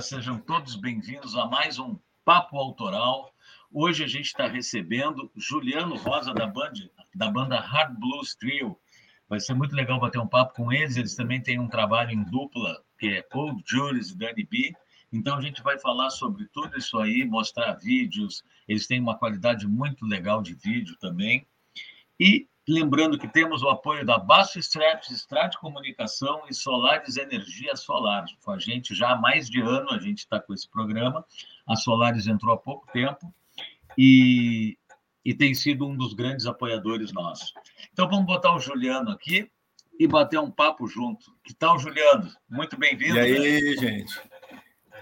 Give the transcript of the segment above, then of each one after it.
Sejam todos bem-vindos a mais um Papo Autoral. Hoje a gente está recebendo Juliano Rosa da banda, da banda Hard Blues Trio. Vai ser muito legal bater um papo com eles. Eles também têm um trabalho em dupla, que é Cold Juries e Danny B. Então a gente vai falar sobre tudo isso aí, mostrar vídeos. Eles têm uma qualidade muito legal de vídeo também. E lembrando que temos o apoio da Baixo Strat, Strat Comunicação e Solares Energia Solar. Com a gente já há mais de ano a gente está com esse programa. A Solares entrou há pouco tempo e, e tem sido um dos grandes apoiadores nossos. Então vamos botar o Juliano aqui e bater um papo junto. Que tal, Juliano? Muito bem-vindo. E aí, né? gente?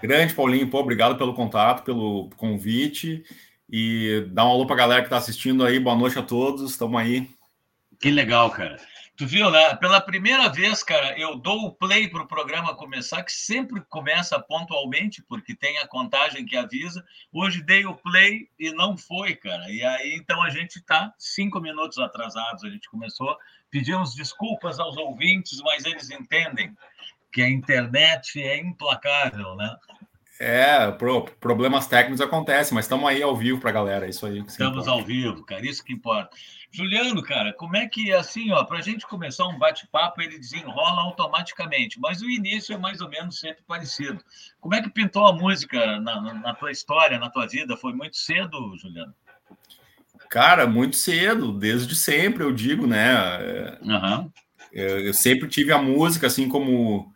Grande Paulinho, pô, obrigado pelo contato, pelo convite. E dá um alô para a galera que está assistindo aí. Boa noite a todos. Estamos aí. Que legal, cara. Tu viu, né? Pela primeira vez, cara, eu dou o play para o programa começar, que sempre começa pontualmente, porque tem a contagem que avisa. Hoje dei o play e não foi, cara. E aí, então, a gente está cinco minutos atrasados. A gente começou. Pedimos desculpas aos ouvintes, mas eles entendem que a internet é implacável, né? É, pro, problemas técnicos acontecem, mas estamos aí ao vivo para a galera, é isso aí. Estamos ao vivo, cara, isso que importa. Juliano, cara, como é que, assim, ó, para a gente começar um bate-papo, ele desenrola automaticamente, mas o início é mais ou menos sempre parecido. Como é que pintou a música na, na tua história, na tua vida? Foi muito cedo, Juliano? Cara, muito cedo, desde sempre, eu digo, né? Uhum. Eu, eu sempre tive a música, assim, como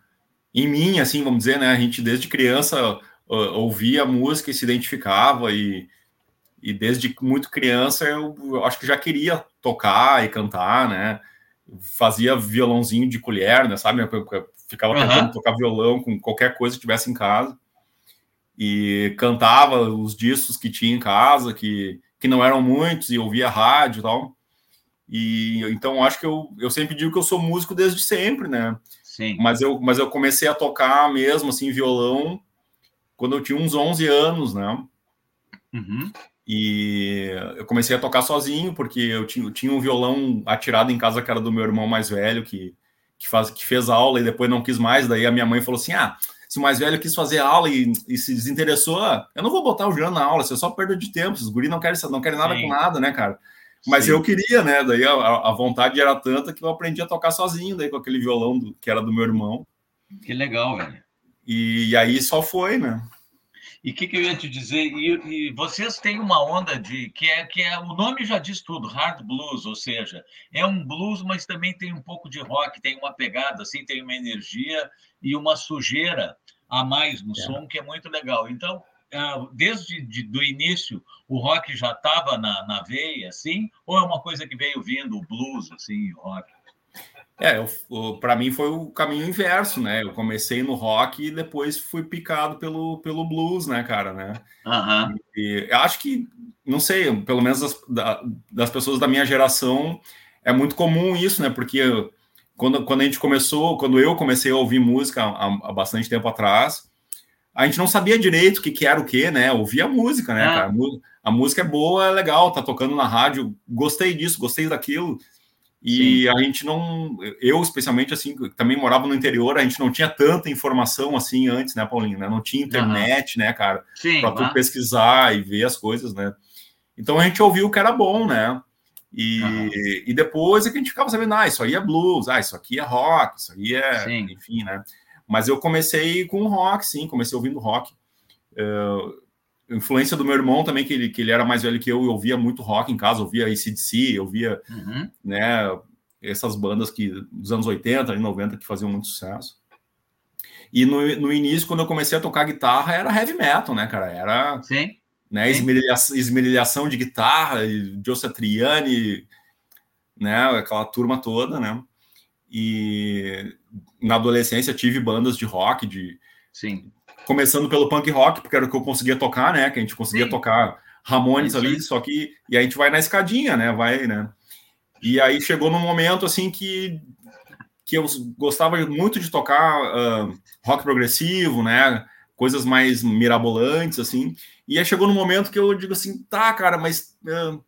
em mim, assim, vamos dizer, né? A gente desde criança ouvia música e se identificava e, e desde muito criança eu, eu, acho que já queria tocar e cantar, né? Fazia violãozinho de colher, né? Sabe? Eu ficava uhum. tentando tocar violão com qualquer coisa que tivesse em casa e cantava os discos que tinha em casa, que, que não eram muitos, e ouvia rádio e tal. E então acho que eu, eu sempre digo que eu sou músico desde sempre, né? Sim. Mas eu, mas eu comecei a tocar mesmo, assim, violão, quando eu tinha uns 11 anos, né? Uhum. E eu comecei a tocar sozinho, porque eu tinha, eu tinha um violão atirado em casa, que era do meu irmão mais velho, que, que, faz, que fez aula e depois não quis mais. Daí a minha mãe falou assim: ah, se o mais velho quis fazer aula e, e se desinteressou, eu não vou botar o Juliano na aula, você é só perda de tempo, esses guris não querem, não querem nada Sim. com nada, né, cara? Mas Sim. eu queria, né? Daí a, a, vontade era tanta que eu aprendi a tocar sozinho, daí com aquele violão do, que era do meu irmão. Que legal, velho. E, aí só foi, né? E o que, que, eu ia te dizer? E, e, vocês têm uma onda de que é que é o nome já diz tudo, hard blues, ou seja, é um blues, mas também tem um pouco de rock, tem uma pegada, assim, tem uma energia e uma sujeira a mais no é. som que é muito legal. Então, ah, desde de, do início o rock já estava na, na veia, assim, ou é uma coisa que veio vindo o blues, assim, o rock? É, para mim foi o caminho inverso, né? Eu comecei no rock e depois fui picado pelo, pelo blues, né, cara, né? Uhum. E, eu acho que, não sei, pelo menos das, da, das pessoas da minha geração, é muito comum isso, né? Porque quando, quando a gente começou, quando eu comecei a ouvir música há, há bastante tempo atrás, a gente não sabia direito o que, que era o que, né? Ouvia a música, né, é. cara? A música é boa, é legal, tá tocando na rádio, gostei disso, gostei daquilo. E Sim. a gente não, eu especialmente assim, também morava no interior, a gente não tinha tanta informação assim antes, né, Paulinho? Né? Não tinha internet, uhum. né, cara? Para tu pesquisar e ver as coisas, né? Então a gente ouviu o que era bom, né? E, uhum. e depois é que a gente ficava sabendo, ah, isso aí é blues, ah, isso aqui é rock, isso aí é, Sim. enfim, né? Mas eu comecei com rock, sim, comecei ouvindo rock. Uh, influência do meu irmão também, que ele, que ele era mais velho que eu, eu ouvia muito rock em casa, ouvia ACDC, eu ouvia uhum. né, essas bandas que, dos anos 80 e 90 que faziam muito sucesso. E no, no início, quando eu comecei a tocar guitarra, era heavy metal, né, cara? Era Sim. Né. Esmerilhação, esmerilhação de guitarra, Joe Satriani, né, aquela turma toda, né? E na adolescência tive bandas de rock, de Sim. Começando pelo punk rock, porque era o que eu conseguia tocar, né? Que a gente conseguia Sim. tocar Ramones ali, só que e a gente vai na escadinha, né? Vai, né? E aí chegou num momento assim que que eu gostava muito de tocar uh, rock progressivo, né? Coisas mais mirabolantes, assim. E aí chegou num momento que eu digo assim, tá, cara, mas uh,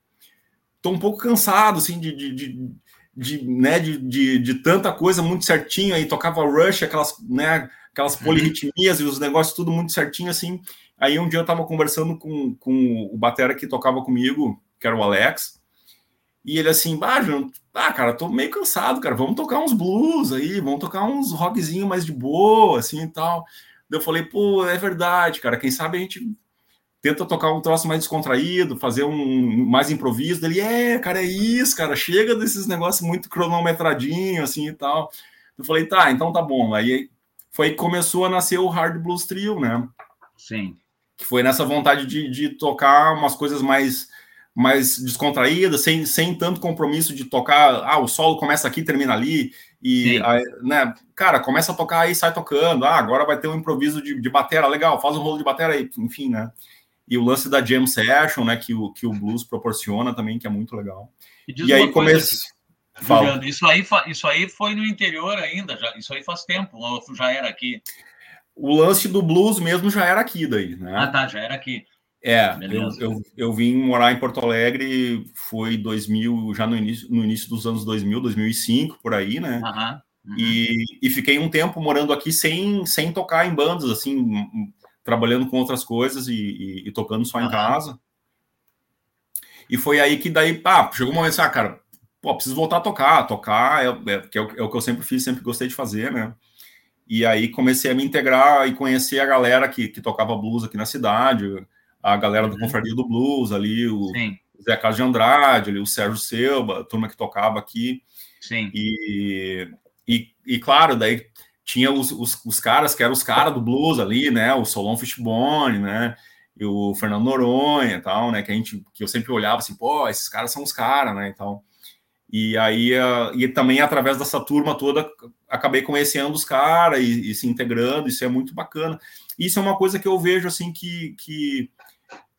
tô um pouco cansado, assim, de, de, de de, né, de, de, de, tanta coisa muito certinho, aí tocava Rush, aquelas, né, aquelas uhum. polirritmias e os negócios tudo muito certinho assim. Aí um dia eu tava conversando com, com o batera que tocava comigo, que era o Alex, e ele assim, ah, ah, cara, tô meio cansado, cara, vamos tocar uns blues aí, vamos tocar uns rockzinho mais de boa, assim e tal. Eu falei, pô, é verdade, cara, quem sabe a gente tenta tocar um troço mais descontraído, fazer um mais improviso. Ele, é, cara, é isso, cara, chega desses negócios muito cronometradinho, assim e tal. Eu falei, tá, então tá bom. Aí foi que começou a nascer o Hard Blues Trio, né? Sim. Que foi nessa vontade de, de tocar umas coisas mais mais descontraída, sem, sem tanto compromisso de tocar, ah, o solo começa aqui, termina ali, e, aí, né, cara, começa a tocar aí, sai tocando, ah, agora vai ter um improviso de, de batera, legal, faz um rolo de batera aí, enfim, né, e o lance da jam session, né, que o, que o blues proporciona também, que é muito legal. E, e aí começa... Isso aí, isso aí foi no interior ainda, já, isso aí faz tempo, já era aqui. O lance do blues mesmo já era aqui daí, né? Ah, tá, já era aqui. É, eu, eu, eu, vim morar em Porto Alegre, foi 2000, já no início, no início dos anos 2000, 2005, por aí, né? Uhum, uhum. E, e fiquei um tempo morando aqui sem, sem tocar em bandas, assim, trabalhando com outras coisas e, e, e tocando só uhum. em casa. E foi aí que daí, pá, chegou um momento assim, ah, cara, pô, preciso voltar a tocar, tocar é, é, que é, o, é o que eu sempre fiz, sempre gostei de fazer, né? E aí comecei a me integrar e conhecer a galera que, que tocava blues aqui na cidade, a galera do uhum. Confraria do Blues ali, o Sim. Zé Carlos de Andrade, ali, o Sérgio Selba, a turma que tocava aqui. Sim. E, e, e claro, daí tinha os, os, os, caras que eram os caras do blues ali, né? O Solon Fishbone, né? E o Fernando Noronha e tal, né? Que a gente, que eu sempre olhava assim, pô, esses caras são os caras, né? Então, e aí, e também através dessa turma toda, acabei conhecendo os caras e, e, se integrando, isso é muito bacana. Isso é uma coisa que eu vejo, assim, que, que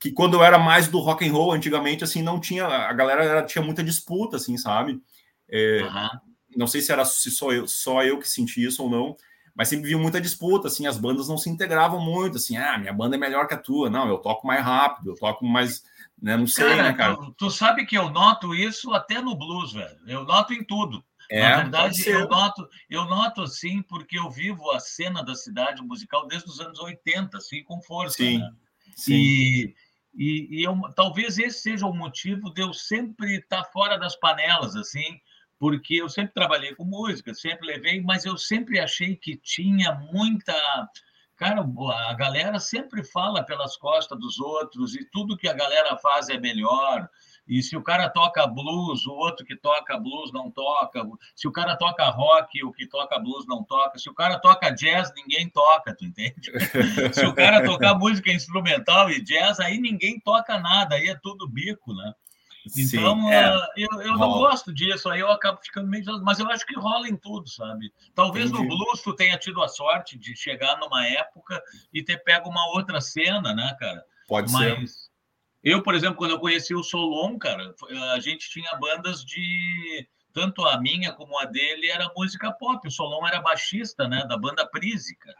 que quando eu era mais do rock and roll antigamente assim não tinha a galera era, tinha muita disputa assim sabe é, uhum. não sei se era se só eu só eu que senti isso ou não mas sempre vi muita disputa assim as bandas não se integravam muito assim ah minha banda é melhor que a tua não eu toco mais rápido eu toco mais né não sei cara, né cara tu, tu, sabe que eu noto isso até no blues velho eu noto em tudo é, Na verdade, eu noto, eu noto assim, porque eu vivo a cena da cidade musical desde os anos 80, assim, com força. Sim, né? sim. E, e, e eu, talvez esse seja o motivo de eu sempre estar fora das panelas, assim, porque eu sempre trabalhei com música, sempre levei, mas eu sempre achei que tinha muita. Cara, a galera sempre fala pelas costas dos outros e tudo que a galera faz é melhor. E se o cara toca blues, o outro que toca blues não toca. Se o cara toca rock, o que toca blues não toca. Se o cara toca jazz, ninguém toca, tu entende? se o cara tocar música instrumental e jazz, aí ninguém toca nada, aí é tudo bico, né? Então, Sim, é. uh, eu, eu não gosto disso, aí eu acabo ficando meio. Mas eu acho que rola em tudo, sabe? Talvez Entendi. no blues tu tenha tido a sorte de chegar numa época e ter pego uma outra cena, né, cara? Pode mas, ser. Eu, por exemplo, quando eu conheci o Solon, cara, a gente tinha bandas de. Tanto a minha como a dele era música pop. O Solon era baixista, né? Da banda Prise, cara.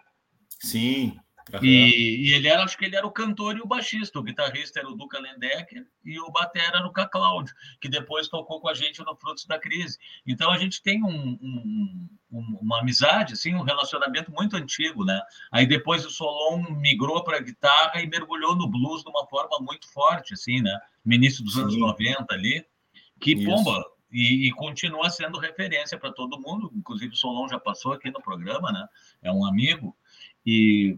Sim. Uhum. E, e, ele era, acho que ele era o cantor e o baixista. O guitarrista era o Duca Lendecker e o batera era o K. Cláudio, que depois tocou com a gente no Frutos da Crise. Então a gente tem um, um, um, uma amizade, assim, um relacionamento muito antigo, né? Aí depois o Solon migrou para a guitarra e mergulhou no blues de uma forma muito forte, assim, né? No início dos Sim. anos 90 ali. Que Isso. pomba! E, e, continua sendo referência para todo mundo. Inclusive o Solon já passou aqui no programa, né? É um amigo. E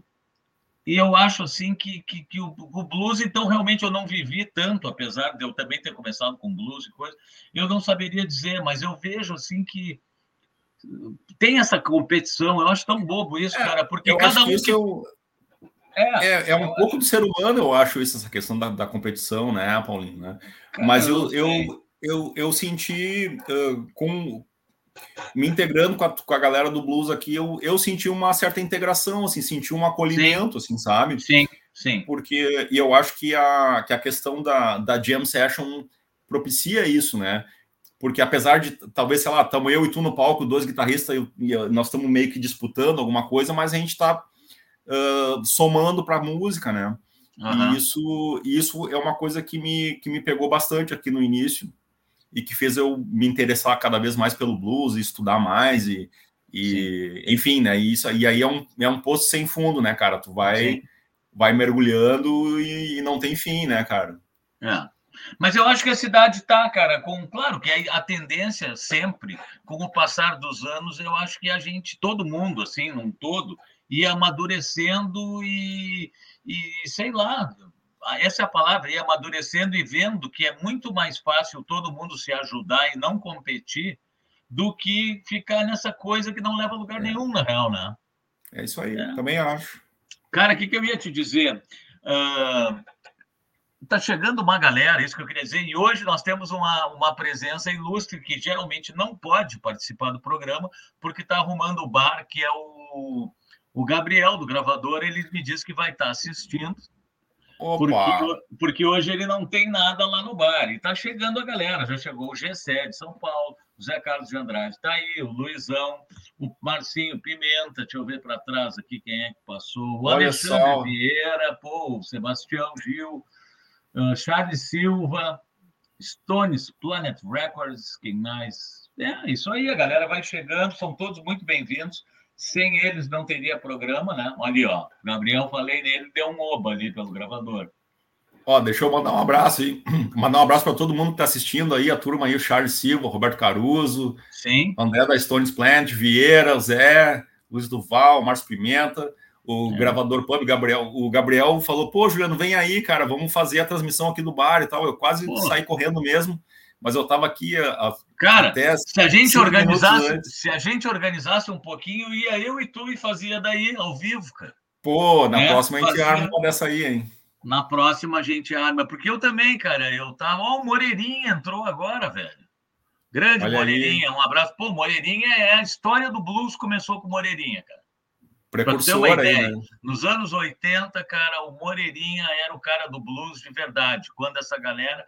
e eu acho assim que, que, que o, o, blues, então, realmente eu não vivi tanto, apesar de eu também ter começado com blues e coisa, eu não saberia dizer, mas eu vejo assim que tem essa competição, eu acho tão bobo isso, é, cara, porque cada um. Que... Eu... É, é, é, um pouco acho... do ser humano, eu acho, isso, essa questão da, da competição, né, Paulinho? Né? Cara, mas eu, eu, eu, eu, eu senti uh, com me integrando com a, com a galera do blues aqui, eu, eu senti uma certa integração, assim, senti um acolhimento, sim. assim, sabe? Sim, sim. Porque e eu acho que a, que a questão da, da jam session propicia isso, né? Porque apesar de, talvez, sei lá, estamos eu e tu no palco, dois guitarristas, e, e nós estamos meio que disputando alguma coisa, mas a gente está uh, somando para a música, né? Uhum. E isso, isso é uma coisa que me, que me pegou bastante aqui no início e que fez eu me interessar cada vez mais pelo blues e estudar mais e, E, Sim. enfim, né? Isso, e aí é um, é um poço sem fundo, né, cara? Tu vai, vai mergulhando e, e não tem fim, né, cara? É. Mas eu acho que a cidade está, cara, com. Claro que a, tendência sempre, com o passar dos anos, eu acho que a gente, todo mundo, assim, num todo, ia amadurecendo e, e sei lá, essa é a palavra, ia amadurecendo e vendo que é muito mais fácil todo mundo se ajudar e não competir do que ficar nessa coisa que não leva a lugar é. nenhum, na real, né? É isso aí, é. também acho. Cara, o que, que eu ia te dizer? Uh, Está chegando uma galera, isso que eu queria dizer, e hoje nós temos uma, uma presença ilustre que geralmente não pode participar do programa, porque está arrumando o bar, que é o, o Gabriel, do gravador, ele me disse que vai estar tá assistindo. Porque, porque, hoje ele não tem nada lá no bar. E está chegando a galera. Já chegou o G7 de São Paulo, o Zé Carlos de Andrade está aí, o Luizão, o Marcinho Pimenta, deixa eu ver para trás aqui quem é que passou. O Olha Alexandre só. Vieira, pô, o Sebastião Gil, uh, Charles Silva, Stones, Planet Records, quem mais? É, isso aí, a galera vai chegando, são todos muito bem-vindos. Sem eles não teria programa, né? Ali, ó, Gabriel, falei nele, deu um oba ali pelo gravador. Ó, deixa eu mandar um abraço aí. Mandar um abraço para todo mundo que está assistindo aí, a turma aí, o Charles Silva, o Roberto Caruso, Sim. André da Stones Plant, Vieira, Zé, Luiz Duval, Márcio Pimenta o é. gravador pub, Gabriel. O Gabriel falou: pô, Juliano, vem aí, cara, vamos fazer a transmissão aqui do bar e tal. Eu quase pô. saí correndo mesmo, mas eu tava aqui. A, cara, se a gente organizasse, se a gente organizasse um pouquinho, ia eu e tu e fazia daí ao vivo, cara. Pô, na é, próxima a gente fazia... arma uma dessa aí, hein? Na próxima a gente arma, porque eu também, cara, eu tava. Ó, o Moreirinha entrou agora, velho. Grande Olha Moreirinha, aí. um abraço. Pô, Moreirinha é a história do blues começou com Moreirinha, cara. Precursor aí, né? Nos anos 80, cara, o Moreirinha era o cara do blues de verdade. Quando essa galera.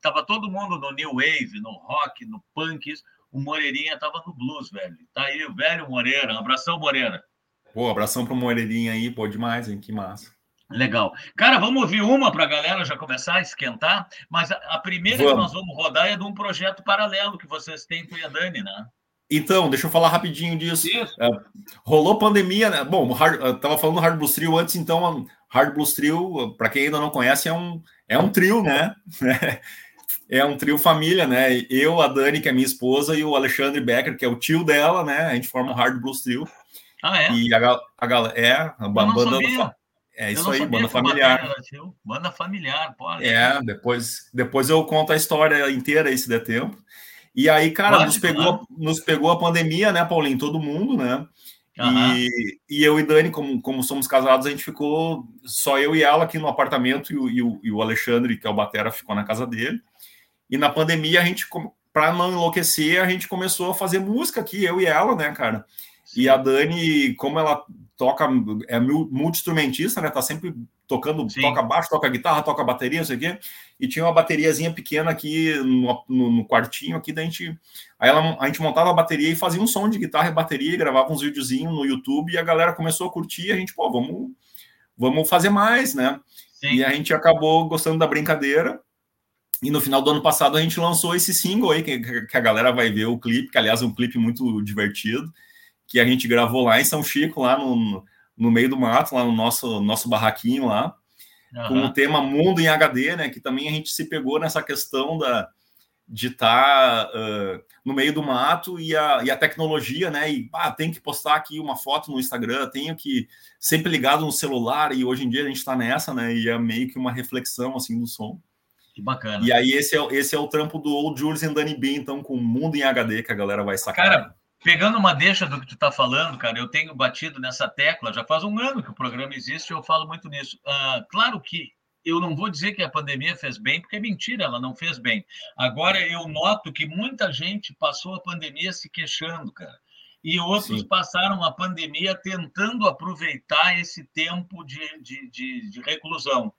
Tava todo mundo no New Wave, no rock, no punk. O Moreirinha tava no blues, velho. Tá aí o velho Moreira. Um abração, Moreira. Pô, abração pro Moreirinha aí, pô, demais, hein? Que massa. Legal. Cara, vamos ouvir uma para a galera já começar a esquentar, mas a, a primeira vamos. que nós vamos rodar é de um projeto paralelo que vocês têm com a Dani, né? Então, deixa eu falar rapidinho disso. É, rolou pandemia, né? Bom, hard, eu tava falando do Hard Blues Trio antes, então, Hard Blues Trio, para quem ainda não conhece, é um, é um trio, né? é um trio família, né? Eu, a Dani, que é minha esposa, e o Alexandre Becker, que é o tio dela, né? A gente forma um Hard Blues Trio. Ah, é? E a, a galera. É, a banda. É isso aí, banda familiar. Banda familiar, pode. É, depois, depois eu conto a história inteira aí, se der tempo. E aí, cara, nos, pegou, nos pegou a pandemia, né, Paulinho? Todo mundo, né? Uhum. E, e eu e Dani, como, como somos casados, a gente ficou só eu e ela aqui no apartamento, e o, e o, e o Alexandre, que é o Batera, ficou na casa dele. E na pandemia, a gente, para não enlouquecer, a gente começou a fazer música aqui, eu e ela, né, cara? E a Dani, como ela toca, é multi-instrumentista, né? Tá sempre tocando, Sim. toca baixo, toca guitarra, toca bateria, não sei o quê. E tinha uma bateriazinha pequena aqui no, no, no, quartinho aqui, da gente. Aí ela, a gente montava a bateria e fazia um som de guitarra e bateria, gravava uns videozinhos no YouTube e a galera começou a curtir. E a gente, pô, vamos, vamos fazer mais, né? Sim. E a gente acabou gostando da brincadeira. E no final do ano passado a gente lançou esse single aí, que, que a galera vai ver o clipe, que aliás é um clipe muito divertido que a gente gravou lá em São Chico, lá no, no meio do mato, lá no nosso, nosso barraquinho lá, uhum. com o tema Mundo em HD, né? Que também a gente se pegou nessa questão da, de estar tá, uh, no meio do mato e a, e a tecnologia, né? E ah, tem que postar aqui uma foto no Instagram, tenho que sempre ligado no celular, e hoje em dia a gente está nessa, né? E é meio que uma reflexão assim do som. Que bacana. E aí, esse é, esse é o trampo do Old Jules and Danny B, então, com o Mundo em HD, que a galera vai sacar. Cara, Pegando uma deixa do que tu está falando, cara, eu tenho batido nessa tecla, já faz um ano que o programa existe e eu falo muito nisso. Uh, claro que eu não vou dizer que a pandemia fez bem, porque é mentira, ela não fez bem. Agora, eu noto que muita gente passou a pandemia se queixando, cara. E outros Sim. passaram a pandemia tentando aproveitar esse tempo de, de, de, de reclusão.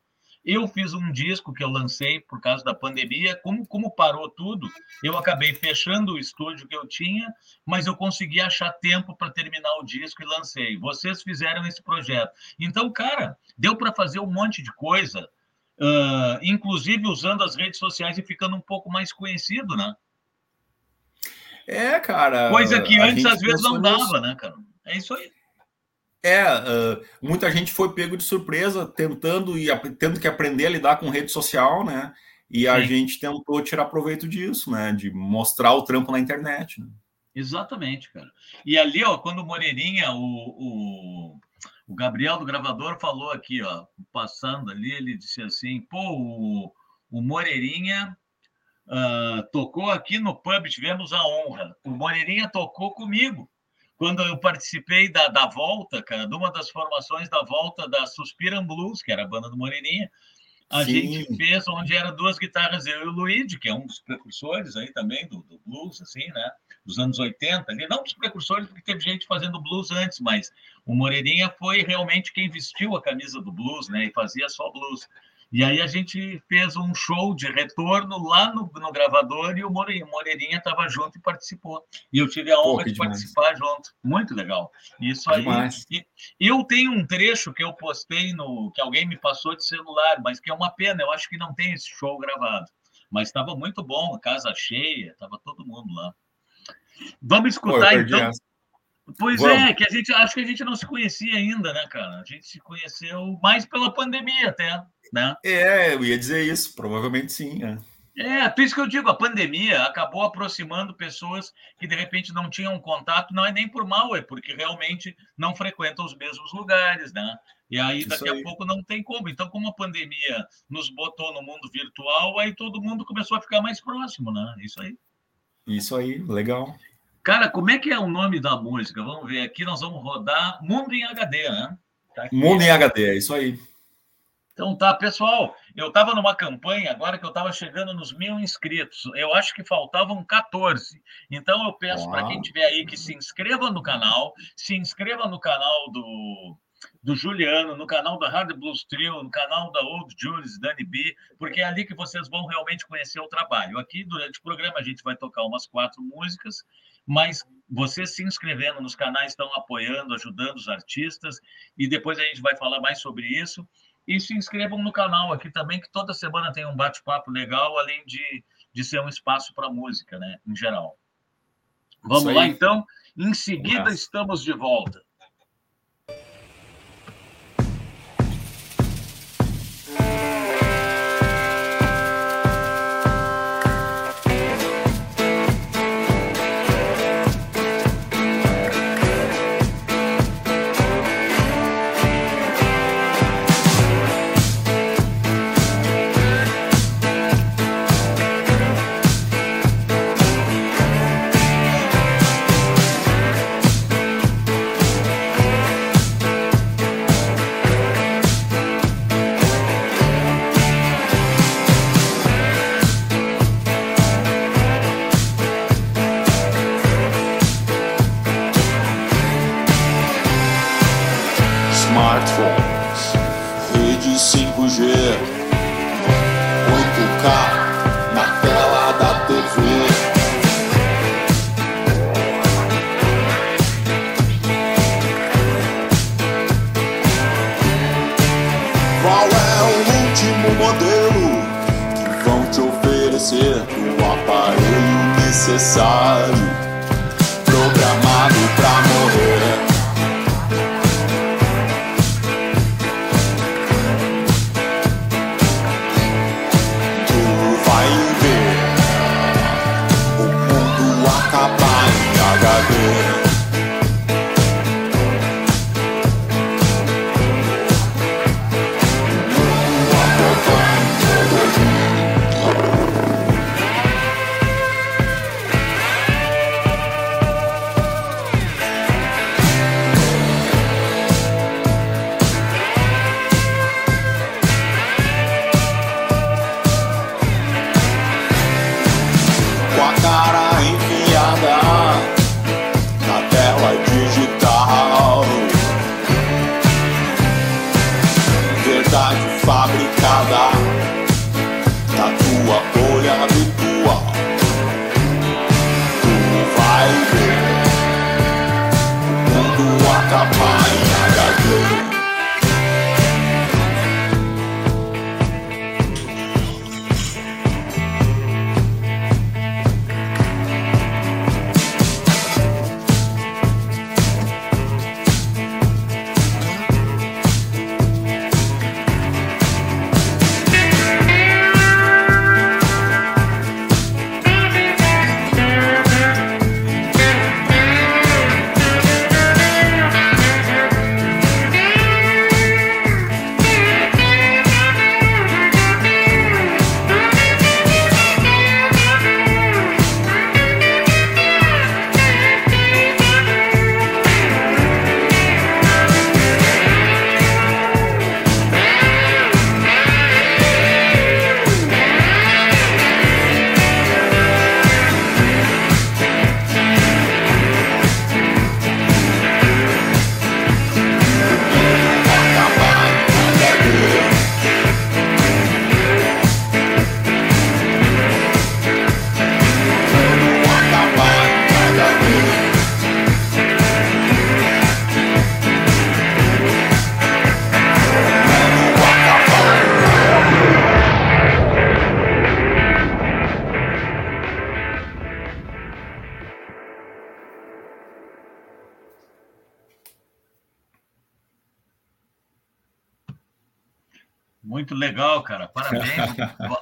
Eu fiz um disco que eu lancei por causa da pandemia. Como, como parou tudo, eu acabei fechando o estúdio que eu tinha, mas eu consegui achar tempo para terminar o disco e lancei. Vocês fizeram esse projeto. Então, cara, deu para fazer um monte de coisa, uh, inclusive usando as redes sociais e ficando um pouco mais conhecido, né? É, cara. Coisa que antes às vezes não dava, né, cara? É isso aí. É, uh, muita gente foi pego de surpresa tentando e tendo que aprender a lidar com rede social, né? E Sim. a gente tentou tirar proveito disso, né? De mostrar o trampo na internet. Né? Exatamente, cara. E ali, ó, quando o Moreirinha, o, o, o, Gabriel do gravador falou aqui, ó, passando ali, ele disse assim: pô, o, o Moreirinha uh, tocou aqui no pub, tivemos a honra. O Moreirinha tocou comigo quando eu participei da, da volta, cara, de uma das formações da volta da Suspiram Blues, que era a banda do Moreirinha, a Sim. gente fez onde eram duas guitarras, eu e o Luigi, que é um dos precursores aí também do, do, blues, assim, né? Dos anos 80, ali, não dos precursores, porque teve gente fazendo blues antes, mas o Moreirinha foi realmente quem vestiu a camisa do blues, né? E fazia só blues. E aí a gente fez um show de retorno lá no, no gravador e o Moreirinha estava junto e participou. E eu tive a honra Pô, de demais. participar junto. Muito legal. Isso aí. E, eu tenho um trecho que eu postei no. que alguém me passou de celular, mas que é uma pena, eu acho que não tem esse show gravado. Mas estava muito bom, casa cheia, estava todo mundo lá. Vamos escutar Pô, então. Essa. Pois Vamos. é, que a gente acho que a gente não se conhecia ainda, né, cara? A gente se conheceu mais pela pandemia até né? É, eu ia dizer isso, provavelmente sim. É. É, por isso que eu digo, a pandemia acabou aproximando pessoas que de repente não tinham contato, não é nem por mal, é porque realmente não frequentam os mesmos lugares, né? E aí daqui aí. a pouco não tem como. Então, como a pandemia nos botou no mundo virtual, aí todo mundo começou a ficar mais próximo, né? Isso aí. Isso aí, legal. Cara, como é que é o nome da música? Vamos ver aqui, nós vamos rodar Mundo em HD, né? Tá Mundo em HD, é isso aí. Então tá, pessoal, eu estava numa campanha agora que eu estava chegando nos mil inscritos. Eu acho que faltavam 14. Então eu peço para quem tiver aí que se inscreva no canal, se inscreva no canal do, do Juliano, no canal da Hard Blues Trio, no canal da Old Julius, Dani B, porque é ali que vocês vão realmente conhecer o trabalho. Aqui, durante o programa, a gente vai tocar umas quatro músicas, mas vocês se inscrevendo nos canais estão apoiando, ajudando os artistas, e depois a gente vai falar mais sobre isso. E se inscrevam no canal aqui também, que toda semana tem um bate-papo legal, além de, de ser um espaço para música, né, em geral. Vamos lá, então. Em seguida, estamos de volta.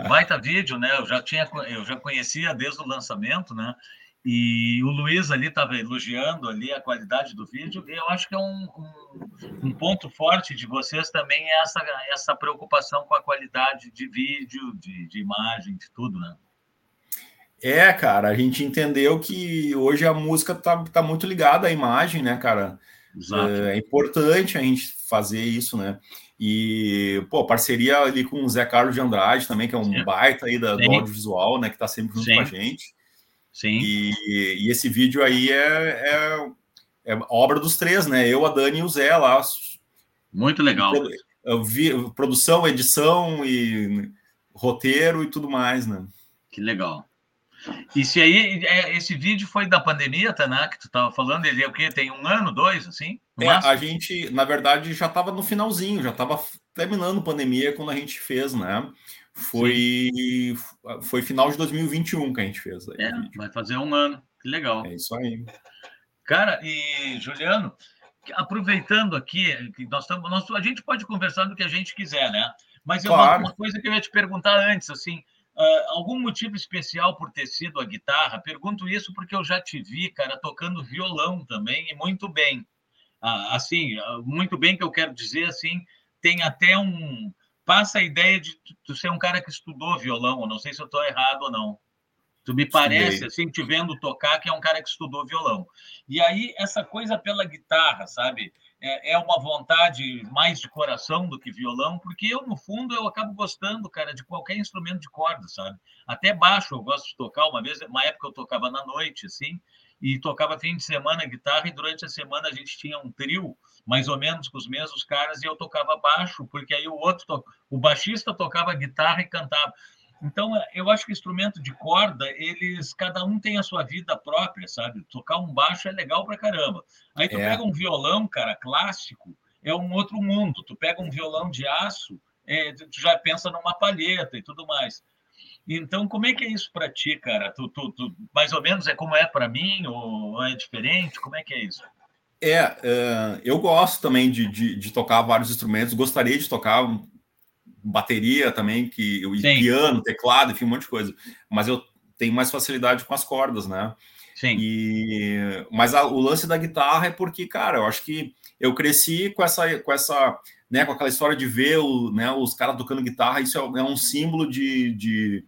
Baita vídeo, né? Eu já tinha, eu já conhecia desde o lançamento, né? E o Luiz ali estava elogiando ali a qualidade do vídeo. Eu acho que é um, um, um, ponto forte de vocês também é essa, essa preocupação com a qualidade de vídeo, de, de imagem, de tudo, né? É, cara, a gente entendeu que hoje a música tá, tá muito ligada à imagem, né, cara? Exato. É, é importante a gente fazer isso, né? E, pô, parceria ali com o Zé Carlos de Andrade também, que é um Sim. baita aí da, do audiovisual, né? Que tá sempre junto Sim. com a gente. Sim. E, e esse vídeo aí é, é, é, obra dos três, né? Eu, a Dani e o Zé lá. Muito legal. Vi, produção, edição e roteiro e tudo mais, né? Que legal. Isso aí, é, esse vídeo foi da pandemia, né? Que tu estava falando, ele é o quê? Tem um ano, dois, assim? É, a gente, na verdade, já estava no finalzinho, já estava terminando a pandemia quando a gente fez, né? Foi, foi final de 2021 que a gente fez. Aí, é, vai fazer um ano, que legal. É isso aí. Cara, e Juliano, aproveitando aqui, que nós estamos, nós, a gente pode conversar do que a gente quiser, né? Mas é claro. uma, uma coisa que eu ia te perguntar antes, assim, Uh, algum motivo especial por ter sido a guitarra? Pergunto isso porque eu já te vi, cara, tocando violão também e muito bem. Uh, assim, uh, muito bem que eu quero dizer, assim, tem até um... Passa a ideia de tu ser um cara que estudou violão, não sei se eu estou errado ou não. Tu me parece, assim, te vendo tocar, que é um cara que estudou violão. E aí, essa coisa pela guitarra, sabe? é, é uma vontade mais de coração do que violão, porque eu, no fundo, eu acabo gostando, cara, de qualquer instrumento de corda, sabe? Até baixo eu gosto de tocar. Uma vez, uma época eu tocava na noite, assim, e tocava fim de semana guitarra, e durante a semana a gente tinha um trio, mais ou menos com os mesmos caras, e eu tocava baixo, porque aí o outro, to... o baixista tocava guitarra e cantava. Então, é, eu acho que instrumento de corda, eles cada um tem a sua vida própria, sabe? Tocar um baixo é legal pra caramba. Aí tu é. pega um violão, cara, clássico, é um outro mundo. Tu pega um violão de aço, é, tu já pensa numa palheta e tudo mais. Então, como é que é isso para ti, cara? Tu, tu, tu, mais ou menos é como é para mim ou é diferente? Como é que é isso? É, uh, eu gosto também de, de, de, tocar vários instrumentos. Gostaria de tocar bateria também, que eu piano, teclado, enfim, um monte de coisa. Mas eu tenho mais facilidade com as cordas, né? Sim. E, mas a, o lance da guitarra é porque, cara, eu acho que eu cresci com essa, com essa, né, com aquela história de ver o, né, os caras tocando guitarra. Isso é, é um símbolo de, de,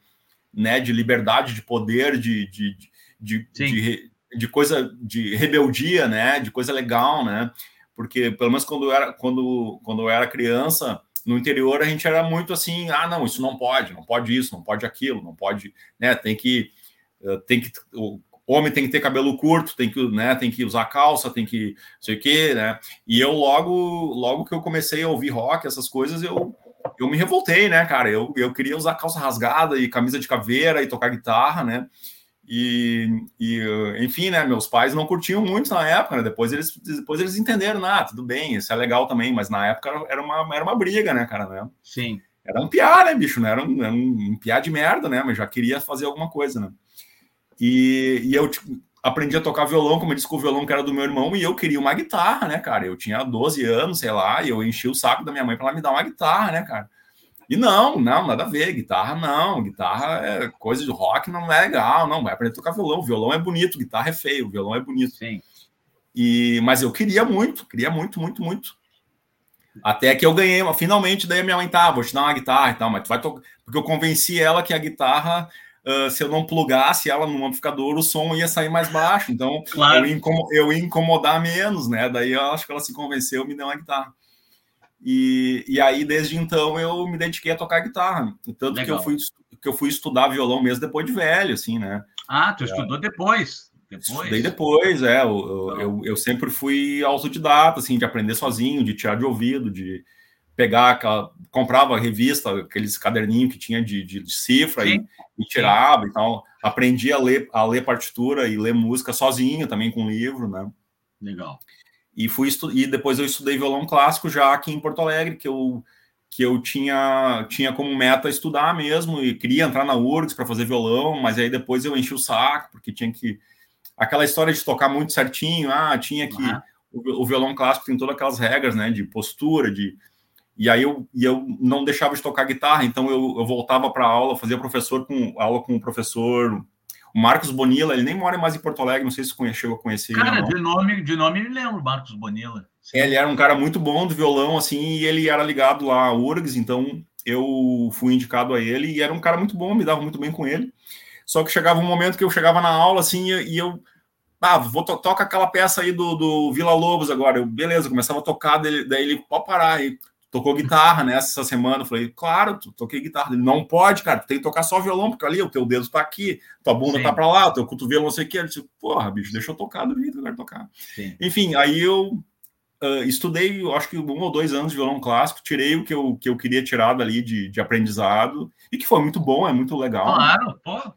né, de liberdade, de poder, de, de, de, de, de, coisa, de rebeldia, né, de coisa legal, né? Porque pelo menos quando eu era, quando, quando eu era criança no interior a gente era muito assim, ah, não, isso não pode, não pode isso, não pode aquilo, não pode, né? Tem que, eh, tem que, o homem tem que ter cabelo curto, tem que, né? Tem que usar calça, tem que, sei o quê, né? E eu logo, logo que eu comecei a ouvir rock, essas coisas, eu eu me revoltei, né, cara? Eu, eu queria usar calça rasgada e camisa de caveira e tocar guitarra, né? E, e, enfim, né? Meus pais não curtiam muito na época, né? Depois eles, depois eles entenderam, ah, tudo bem, isso é legal também, mas na época era uma, era uma briga, né, cara? Né? Sim. Era um piá, né, bicho? Não era um, era um piá de merda, né? Mas já queria fazer alguma coisa, né? E, e eu tipo, aprendi a tocar violão, como eu disse, com o violão que era do meu irmão, e eu queria uma guitarra, né, cara? Eu tinha 12 anos, sei lá, e eu enchi o saco da minha mãe para ela me dar uma guitarra, né, cara? E não, não, nada a ver. Guitarra não, guitarra é coisa de rock, não é legal, não. Vai aprender a tocar violão. Violão é bonito, guitarra é feio, violão é bonito. Sim. E, mas eu queria muito, queria muito, muito, muito. Até que eu ganhei, finalmente, daí a minha mãe tá, vou te dar uma guitarra e tal, mas tu vai tocar. Porque eu convenci ela que a guitarra, uh, se eu não plugasse ela no amplificador, o som ia sair mais baixo. Então claro. eu, ia eu ia incomodar menos, né? Daí eu acho que ela se convenceu e me deu uma guitarra. E, e aí, desde então, eu me dediquei a tocar guitarra. Tanto que eu, fui, que eu fui estudar violão mesmo depois de velho, assim, né? Ah, tu é. estudou depois? Depois. Estudei depois, é. Eu, eu, eu, eu, sempre fui autodidata, assim, de aprender sozinho, de tirar de ouvido, de pegar aquela. Comprava revista, aqueles caderninhos que tinha de, de, de cifra e, e, tirava Sim. e tal. Aprendi a ler, a ler partitura e ler música sozinho também com livro, né? Legal. E fui e depois eu estudei violão clássico já aqui em Porto Alegre, que eu que eu tinha tinha como meta estudar mesmo e queria entrar na URGS para fazer violão, mas aí depois eu enchi o saco porque tinha que aquela história de tocar muito certinho, ah, tinha que uhum. o, o, violão clássico tem todas aquelas regras, né, de postura, de E aí eu, e eu não deixava de tocar guitarra, então eu, eu voltava para aula, fazia professor com aula com o professor o Marcos Bonilla, ele nem mora mais em Porto Alegre, não sei se você chegou a conhecer Cara, de nome, de nome me lembro, Marcos Bonilla. Ele era um cara muito bom do violão, assim, e ele era ligado lá à URGS, então eu fui indicado a ele, e era um cara muito bom, me dava muito bem com ele. Só que chegava um momento que eu chegava na aula, assim, e eu ah, vou to toca aquela peça aí do, do Vila Lobos agora. Eu, beleza, começava a tocar, daí, daí ele, pode parar aí tocou guitarra nessa semana. Eu falei, claro, toquei guitarra. Ele, não pode, cara, tu tem que tocar só violão, porque ali o teu dedo tá aqui, tua bunda Sim. tá para lá, teu cotovelo não sei o que. Ele disse, porra, bicho, deixa eu tocar do jeito que eu quero tocar. Sim. Enfim, aí eu uh, estudei, eu acho que um ou dois anos de violão clássico, tirei o que eu, que eu queria tirar dali de, de aprendizado, e que foi muito bom, é muito legal. Claro, né? pô.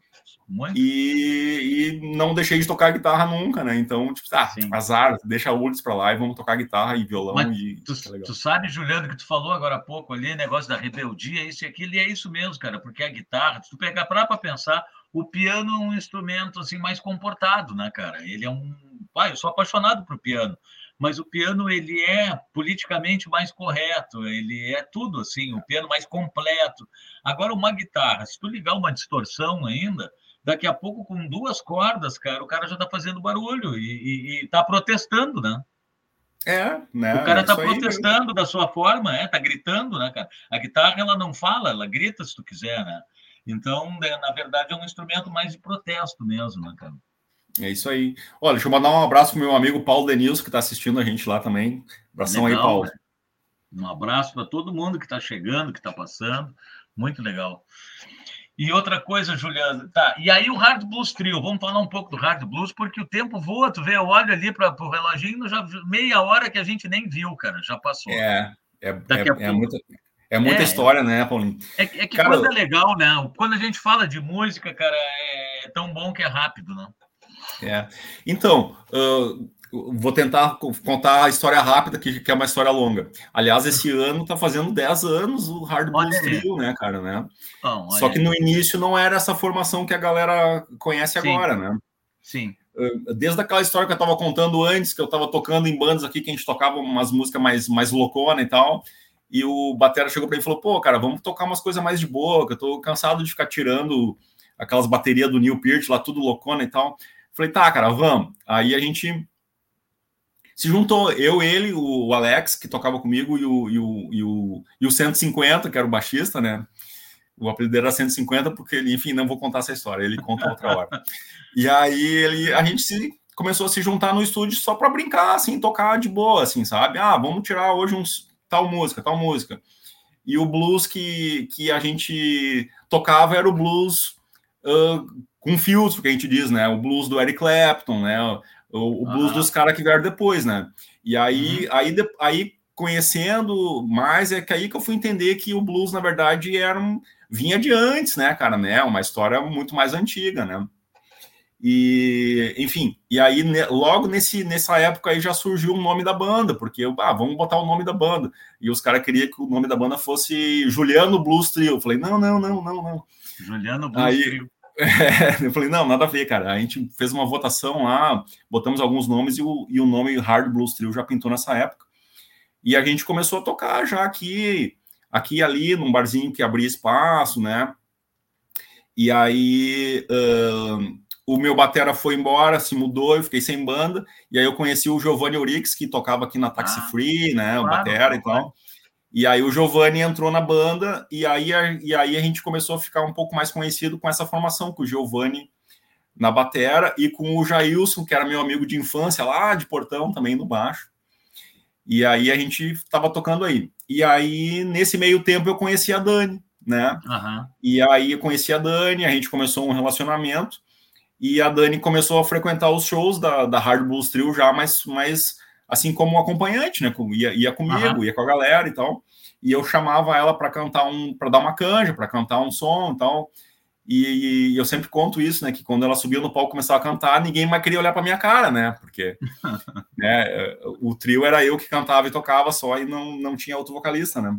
Muito. E, e, não deixei de tocar guitarra nunca, né? Então, tipo, ah, Sim. azar, deixa URGS para lá e vamos tocar guitarra e violão. Mas e, tu, é tu, sabe, Juliano, que tu falou agora há pouco ali, negócio da rebeldia, isso e aquilo, e é isso mesmo, cara, porque a guitarra, se tu pegar para pensar, o piano é um instrumento assim mais comportado, né, cara? Ele é um. Pai, eu sou apaixonado por piano mas o piano ele é politicamente mais correto, ele é tudo assim, o piano mais completo. Agora uma guitarra, se tu ligar uma distorção ainda, daqui a pouco, com duas cordas, cara, o cara já está fazendo barulho e, está protestando, né? É, né? O cara está protestando da sua forma, é, tá gritando, né, cara? A guitarra ela não fala, ela grita se tu quiser, né? Então, né, na verdade, é um instrumento mais de protesto mesmo, né, cara? É isso aí. Olha, deixa eu mandar um abraço pro meu amigo Paulo Denilson, que está assistindo a gente lá também. Abração legal, aí, Paulo. Né? Um abraço para todo mundo que está chegando, que está passando. Muito legal. E outra coisa, Juliana, tá. E aí o Hard Blues Trio, vamos falar um pouco do Hard Blues, porque o tempo voa, tu vê, eu olho ali para o reloginho, já meia hora que a gente nem viu, cara, já passou. É, é, Daqui é, a é muita, é muita é, história, né, Paulinho? É, é que cara, é legal, né? Quando a gente fala de música, cara, é tão bom que é rápido, né? É. Então, uh, vou tentar contar a história rápida, que, que é uma história longa. Aliás, esse ano tá fazendo 10 anos o Hard Blues Trio, né, cara, né? Bom, Só que no início não era essa formação que a galera conhece Sim. agora, né? Sim. Desde aquela história que eu estava contando antes, que eu estava tocando em bandas aqui, que a gente tocava umas músicas mais, mais loucona e tal, e o Batera chegou para mim e falou, pô, cara, vamos tocar umas coisas mais de boa, que eu tô cansado de ficar tirando aquelas baterias do Neil Peart lá, tudo loucona e tal. Falei, tá, cara, vamos. Aí a gente se juntou eu, ele, o Alex, que tocava comigo, e o, e o, e o, e o 150, que era o baixista, né? O apelido era 150, porque ele, enfim, não vou contar essa história, ele conta outra hora. e aí ele, a gente se, começou a se juntar no estúdio só para brincar, assim, tocar de boa, assim, sabe? Ah, vamos tirar hoje uns tal música, tal música. E o blues que, que a gente tocava era o blues uh, com filtro, que a gente diz, né? O blues do Eric Clapton, né? O, o blues ah. dos caras que vieram depois, né? E aí, uhum. aí, aí, conhecendo mais, é que aí que eu fui entender que o blues, na verdade, era um, vinha de antes, né, cara, né? Uma história muito mais antiga, né? E, enfim, e aí logo nesse, nessa época aí já surgiu o nome da banda, porque ah, vamos botar o nome da banda. E os caras queriam que o nome da banda fosse Juliano Blues Trio. Eu falei, não, não, não, não, não. Juliano Blues aí, Trio. É, eu falei, não, nada a ver, cara. A gente fez uma votação lá, botamos alguns nomes e o, e o nome Hard Blues Trio já pintou nessa época. E a gente começou a tocar já aqui, aqui e ali, num barzinho que abria espaço, né? E aí uh, o meu batera foi embora, se mudou, eu fiquei sem banda. E aí eu conheci o Giovanni Urix, que tocava aqui na Taxi ah, Free, né? O claro, batera e tal. E aí o Giovanni entrou na banda e aí, a, e aí a gente começou a ficar um pouco mais conhecido com essa formação, com o Giovanni na batera e com o Jailson, que era meu amigo de infância lá de Portão, também no baixo. E aí a gente estava tocando aí. E aí, nesse meio tempo, eu conheci a Dani, né? Uhum. E aí eu conheci a Dani, a gente começou um relacionamento, e a Dani começou a frequentar os shows da, da Hard Blues Trio já mais, mais assim como acompanhante, né? Ia, ia comigo, uhum. ia com a galera e tal. E eu chamava ela para cantar um, para dar uma canja, para cantar um som e tal. E, e, eu sempre conto isso, né? Que quando ela subiu no palco e começou a cantar, ninguém mais queria olhar para minha cara, né? Porque né, o trio era eu que cantava e tocava só e não, não tinha outro vocalista, né?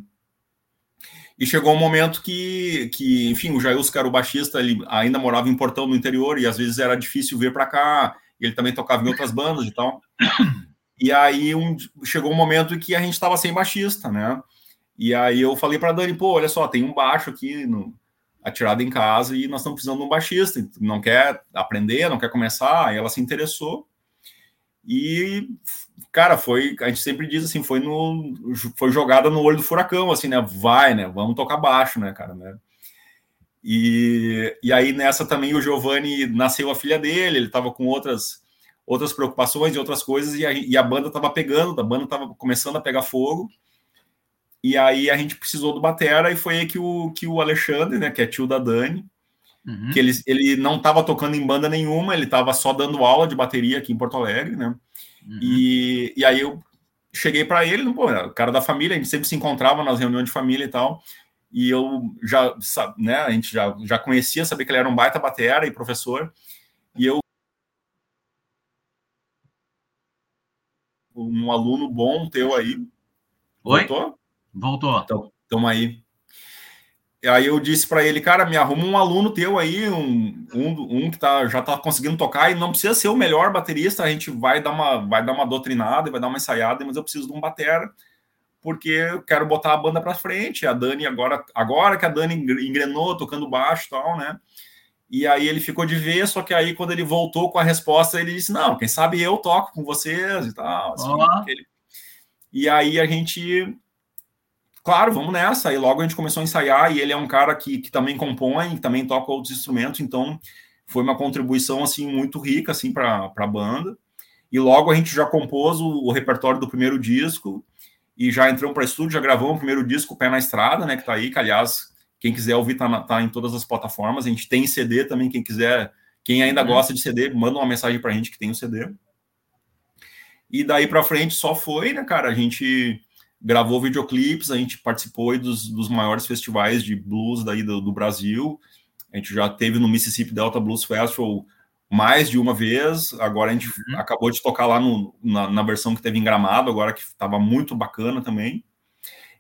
E chegou um momento que, que enfim, o Jailson, que era o baixista, ele ainda morava em Portão no interior e às vezes era difícil vir para cá. Ele também tocava em outras bandas e tal. E aí um, chegou um momento que a gente estava sem baixista, né? E aí eu falei para Dani, pô, olha só, tem um baixo aqui no, atirado em casa e nós estamos precisando de um baixista. Não quer aprender, não quer começar. Aí ela se interessou. E, cara, foi, a gente sempre diz assim, foi no foi jogada no olho do furacão, assim, né? Vai, né? Vamos tocar baixo, né, cara, né? E, e aí nessa também o Giovanni nasceu a filha dele, ele estava com outras outras preocupações e outras coisas e a, e a banda estava pegando, a banda estava começando a pegar fogo. E aí a gente precisou do batera e foi aí que o, que o Alexandre, né, que é tio da Dani, uhum. que ele, ele não estava tocando em banda nenhuma, ele estava só dando aula de bateria aqui em Porto Alegre, né? Uhum. E, e aí eu cheguei para ele, pô, o cara da família, a gente sempre se encontrava nas reuniões de família e tal. E eu já, né, a gente já, já conhecia, sabia que ele era um baita batera e professor. E eu um aluno bom teu aí. Oi? Voltou? Voltou. Então, tamo aí. Aí eu disse para ele, cara, me arruma um aluno teu aí, um, um, um que tá, já tá conseguindo tocar e não precisa ser o melhor baterista, a gente vai dar uma, vai dar uma doutrinada, vai dar uma ensaiada, mas eu preciso de um batera, porque eu quero botar a banda para frente. A Dani agora, agora que a Dani engrenou tocando baixo e tal, né? E aí ele ficou de ver, só que aí quando ele voltou com a resposta, ele disse: "Não, quem sabe eu toco com vocês e tal". Assim, E aí a gente claro, vamos nessa. E logo a gente começou a ensaiar, e ele é um cara que, que também compõe, também toca outros instrumentos, então foi uma contribuição assim muito rica assim para a banda. E logo a gente já compôs o, o repertório do primeiro disco e já entramos para estúdio, já gravamos o primeiro disco Pé na Estrada, né, que tá aí, que aliás, quem quiser ouvir tá, tá em todas as plataformas. A gente tem CD também, quem quiser, quem ainda uhum. gosta de CD, manda uma mensagem para a gente que tem o CD. E daí para frente só foi, né, cara, a gente gravou videoclipes, a gente participou dos, dos maiores festivais de blues daí do, do, Brasil. A gente já teve no Mississippi Delta Blues Festival mais de uma vez. Agora a gente uhum. acabou de tocar lá no, na, na, versão que teve em Gramado, agora que estava muito bacana também.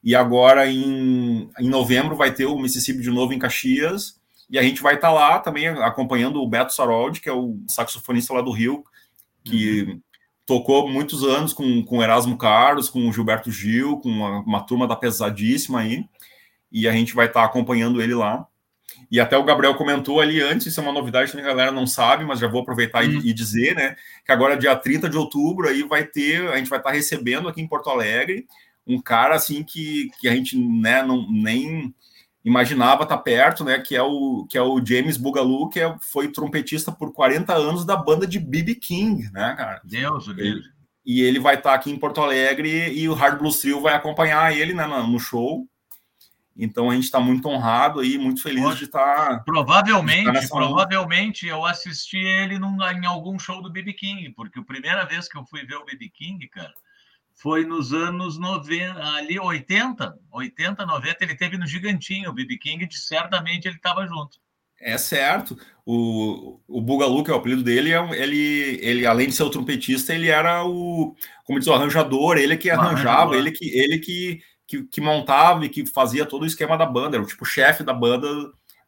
E agora em, em novembro vai ter o Mississippi de novo em Caxias. E a gente vai estar tá lá também acompanhando o Beto Saroldi, que é o saxofonista lá do Rio, que uhum tocou muitos anos com, com Erasmo Carlos, com o Gilberto Gil, com uma, uma turma da pesadíssima aí, e a gente vai estar tá acompanhando ele lá. E até o Gabriel comentou ali antes, isso é uma novidade que a galera não sabe, mas já vou aproveitar e, e, dizer, né? Que agora, dia 30 de outubro, aí vai ter, a gente vai estar tá recebendo aqui em Porto Alegre um cara assim que, que a gente né, não, nem imaginava estar tá perto, né? Que é o, que é o James Bugalu, que é, foi trompetista por 40 anos da banda de BB King, né, cara? Deus, Deus. E ele vai estar tá aqui em Porto Alegre e o Hard Blues Trio vai acompanhar ele né, no show. Então a gente está muito honrado aí, muito feliz de estar. Tá, provavelmente, de provavelmente eu assisti ele num, em algum show do BB King, porque a primeira vez que eu fui ver o BB King, cara, foi nos anos 90, ali 80, 80, 90, ele teve no Gigantinho, o BB King, de certamente ele estava junto. É certo. O, o Bugalu, que é o apelido dele, é ele, ele, além de ser o trompetista, ele era o, como diz, o arranjador, ele que arranjava, ele que, ele que, que, que, montava e que fazia todo o esquema da banda, era o tipo chefe da banda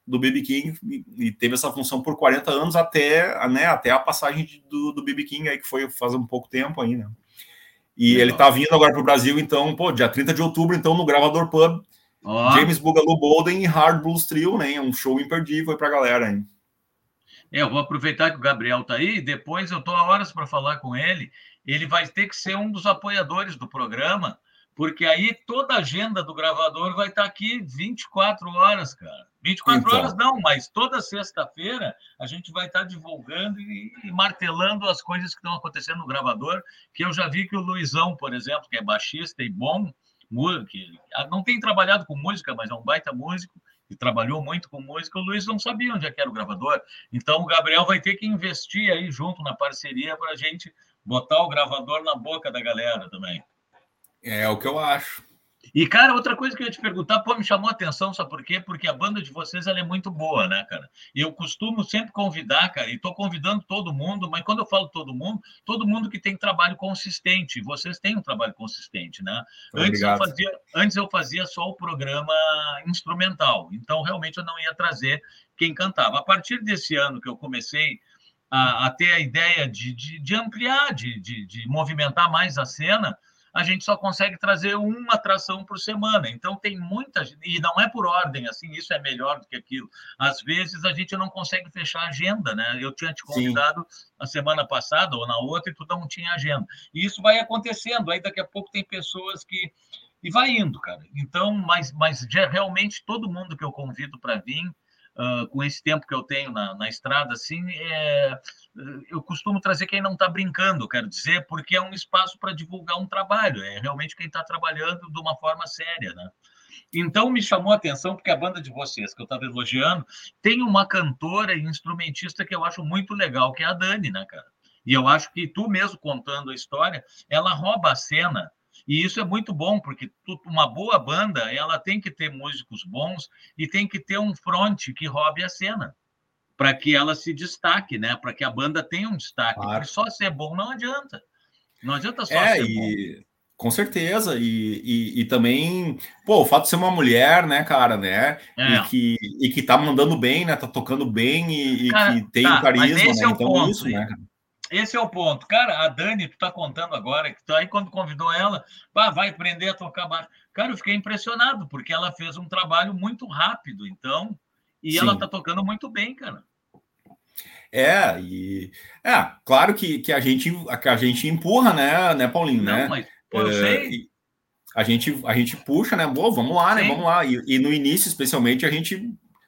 do BB King e, e, teve essa função por 40 anos até, né, até a passagem de, do, do BB King aí, que foi faz um pouco tempo ainda. Né? E ele tá vindo agora para o Brasil, então, pô, dia 30 de outubro, então, no Gravador Pub, oh. James Bugalu Bolden e Hard Blues Trio, né? Um show imperdível para a galera, hein? É, eu vou aproveitar que o Gabriel tá aí, depois eu tô a horas para falar com ele. Ele vai ter que ser um dos apoiadores do programa, porque aí toda a agenda do gravador vai estar aqui 24 horas, cara. 24 então. horas não, mas toda sexta-feira a gente vai estar divulgando e, e, martelando as coisas que estão acontecendo no gravador, que eu já vi que o Luizão, por exemplo, que é baixista e bom, que não tem trabalhado com música, mas é um baita músico, e trabalhou muito com música, o Luiz não sabia onde é que era o gravador. Então o Gabriel vai ter que investir aí junto na parceria para a gente botar o gravador na boca da galera também. É o que eu acho. E, cara, outra coisa que eu ia te perguntar, pô, me chamou a atenção, sabe por quê? Porque a banda de vocês ela é muito boa, né, cara? E eu costumo sempre convidar, cara, e tô convidando todo mundo, mas quando eu falo todo mundo, todo mundo que tem trabalho consistente. Vocês têm um trabalho consistente, né? Antes eu, fazia, antes eu fazia só o programa instrumental, então realmente eu não ia trazer quem cantava. A partir desse ano que eu comecei a, a ter a ideia de, de, de ampliar, de, de, de movimentar mais a cena, a gente só consegue trazer uma atração por semana. Então tem muita e não é por ordem, assim, isso é melhor do que aquilo. Às vezes a gente não consegue fechar a agenda, né? Eu tinha te convidado Sim. a semana passada ou na outra e tu não tinha agenda. E isso vai acontecendo. Aí daqui a pouco tem pessoas que e vai indo, cara. Então, mas, mas realmente todo mundo que eu convido para vir uh, com esse tempo que eu tenho na, na estrada, assim, é, eu costumo trazer quem não está brincando, quero dizer, porque é um espaço para divulgar um trabalho, é realmente quem está trabalhando de uma forma séria, né? Então me chamou a atenção porque a banda de vocês que eu estava elogiando tem uma cantora e instrumentista que eu acho muito legal, que é a Dani, né, cara? E eu acho que tu mesmo contando a história, ela rouba a cena e isso é muito bom, porque uma boa banda ela tem que ter músicos bons e tem que ter um front que roube a cena, para que ela se destaque, né? Para que a banda tenha um destaque. Claro. Porque só ser bom não adianta. Não adianta só é, ser e... bom. Com certeza, e, e, e, também, pô, o fato de ser uma mulher, né, cara, né, é. e, que, e que tá mandando bem, né, tá tocando bem e, cara, que tem tá, carisma, né, é então ponto, isso, né, esse é o ponto. Cara, a Dani, tu tá contando agora, que tu, aí quando convidou ela, ah, vai aprender a tocar baixo. Cara, eu fiquei impressionado, porque ela fez um trabalho muito rápido, então, e Sim. ela tá tocando muito bem, cara. É, e é, claro que, que, a, gente, que a gente empurra, né, né, Paulinho, Não, né? Mas, pô, eu é, sei. A gente, a gente puxa, né? Boa, vamos lá, né? Sim. Vamos lá. E, e, no início, especialmente, a gente,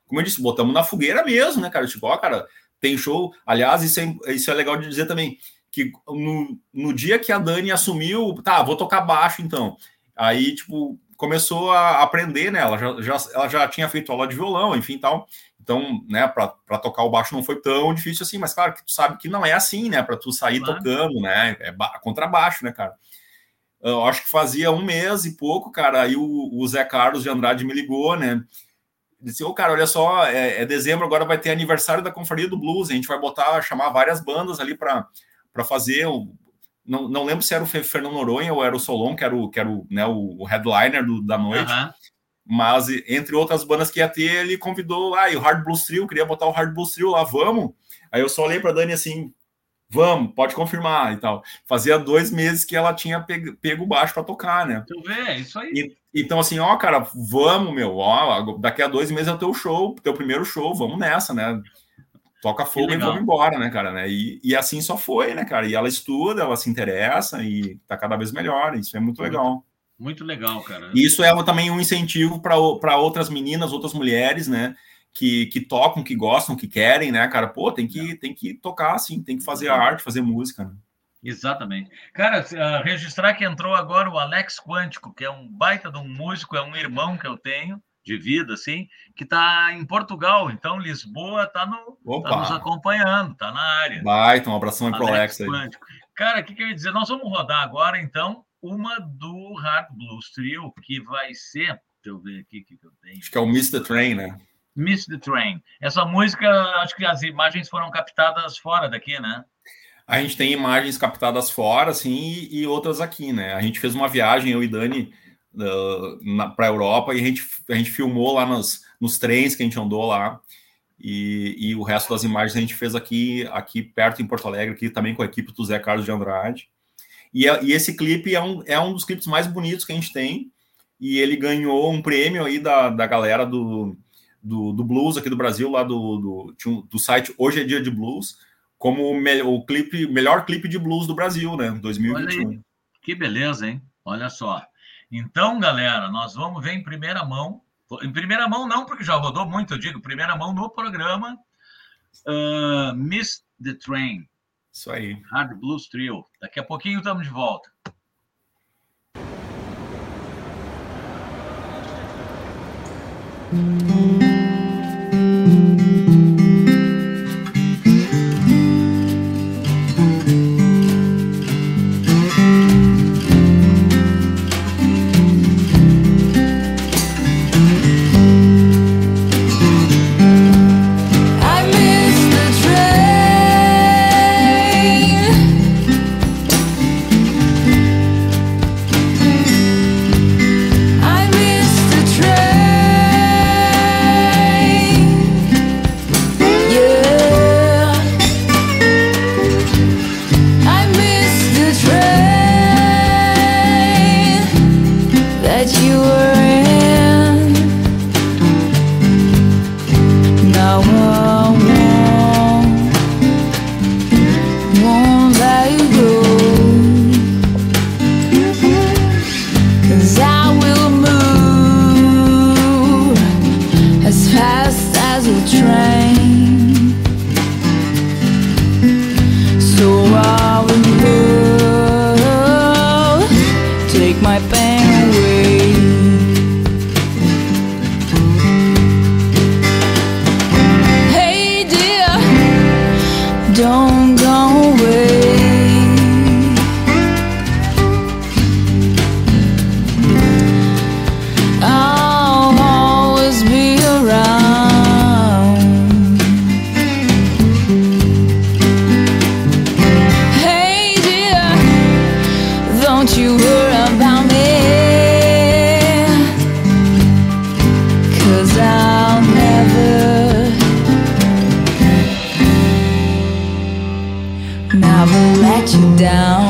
como eu disse, botamos na fogueira mesmo, né, cara? Tipo, ó, cara, tem show. Aliás, isso é, isso é legal de dizer também, que no, no dia que a Dani assumiu, tá, vou tocar baixo então. Aí, tipo, começou a aprender, né? Ela já, já, ela já tinha feito aula de violão, enfim, tal. Então, né, para tocar o baixo não foi tão difícil assim, mas claro que tu sabe que não é assim, né? Para tu sair claro. tocando, né? É contrabaixo, né, cara? Eu acho que fazia um mês e pouco, cara. Aí o, o Zé Carlos de Andrade me ligou, né? Disse, ô oh, cara, olha só, é, é, dezembro, agora vai ter aniversário da Confraria do Blues, a gente vai botar, chamar várias bandas ali para fazer, o, não, não lembro se era o Fernando Noronha ou era o Solon, que era o, que era o, né, o headliner do, da noite, uhum. mas entre outras bandas que ia ter, ele convidou lá, e o Hard Blues Trio, queria botar o Hard Blues Trio lá, vamos? Aí eu só olhei para Dani assim, vamos, pode confirmar e tal. Fazia dois meses que ela tinha pego, pego baixo para tocar, né? Tu vê, é isso aí. E, então, assim, ó, cara, vamos, meu, ó, daqui a dois meses é o teu show, teu primeiro show, vamos nessa, né? Toca fogo e vamos embora, né, cara? Né? E, e assim só foi, né, cara? E ela estuda, ela se interessa e tá cada vez melhor. Isso é muito, muito legal. Muito legal, cara. E isso é também um incentivo para outras meninas, outras mulheres, né? que, que tocam, que gostam, que querem, né, cara? Pô, tem que, tem que tocar, assim, tem que fazer a arte, fazer música, né? Exatamente. Cara, uh, registrar que entrou agora o Alex Quântico, que é um baita de um músico, é um irmão que eu tenho de vida, assim, que está em Portugal. Então, Lisboa está no, tá nos acompanhando, está na área. Baita, um abração aí pro Alex aí. Quântico. Cara, o que, que eu ia dizer? Nós vamos rodar agora, então, uma do Hard Blues Trio, que vai ser. Deixa eu ver aqui o que, que eu tenho. Acho que é o Mr. Train, né? Miss the Train. Essa música, acho que as imagens foram captadas fora daqui, né? A gente tem imagens captadas fora, assim, e, e outras aqui, né? A gente fez uma viagem, eu e Dani, uh, para a Europa, e a gente, a gente filmou lá nos, nos trens que a gente andou lá. E, e, o resto das imagens a gente fez aqui, aqui perto em Porto Alegre, aqui também com a equipe do Zé Carlos de Andrade. E, e esse clipe é um, é um dos clipes mais bonitos que a gente tem. E ele ganhou um prêmio aí da, da galera do, do, do blues aqui do Brasil, lá do, do, do site Hoje é Dia de Blues, como o, me o clipe, melhor clipe de blues do Brasil, né? 2021. que beleza, hein? Olha só. Então, galera, nós vamos ver em primeira mão. Em primeira mão, não, porque já rodou muito, eu digo, primeira mão no programa. Uh, Miss the Train. Isso aí. Hard Blues Trio. Daqui a pouquinho estamos de volta. Hum. down.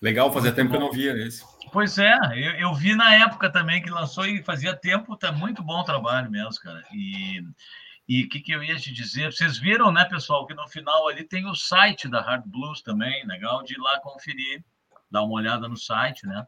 Legal, fazia tempo que eu não via esse. Pois é, eu, eu, vi na época também que lançou e fazia tempo, tá muito bom o trabalho mesmo, cara. E e o que, que eu ia te dizer? Vocês viram, né, pessoal, que no final ali tem o site da Hard Blues também, legal de ir lá conferir, dar uma olhada no site, né?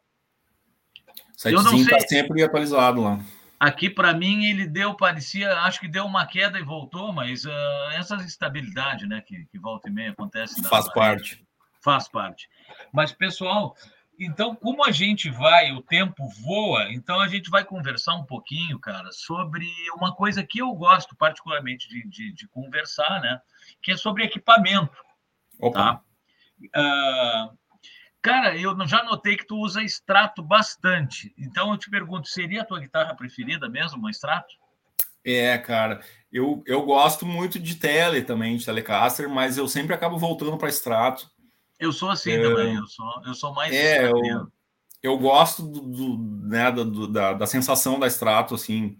O sitezinho está sempre atualizado lá. Aqui, para mim, ele deu, parecia, acho que deu uma queda e voltou, mas uh, essa instabilidade, né, que, que volta e meia acontece. Faz parte. Faz parte. Mas, pessoal, então, como a gente vai, o tempo voa, então a gente vai conversar um pouquinho, cara, sobre uma coisa que eu gosto particularmente de, de, de conversar, né? Que é sobre equipamento. Opa. Tá? Uh, cara, eu já notei que tu usa extrato bastante. Então eu te pergunto, seria a tua guitarra preferida mesmo, uma extrato? É, cara, eu, eu gosto muito de tele também, de Telecaster, mas eu sempre acabo voltando para extrato. Eu sou assim é, também, eu sou, eu sou mais. É, eu, eu gosto do, do né, do, da, da sensação da extrato, assim.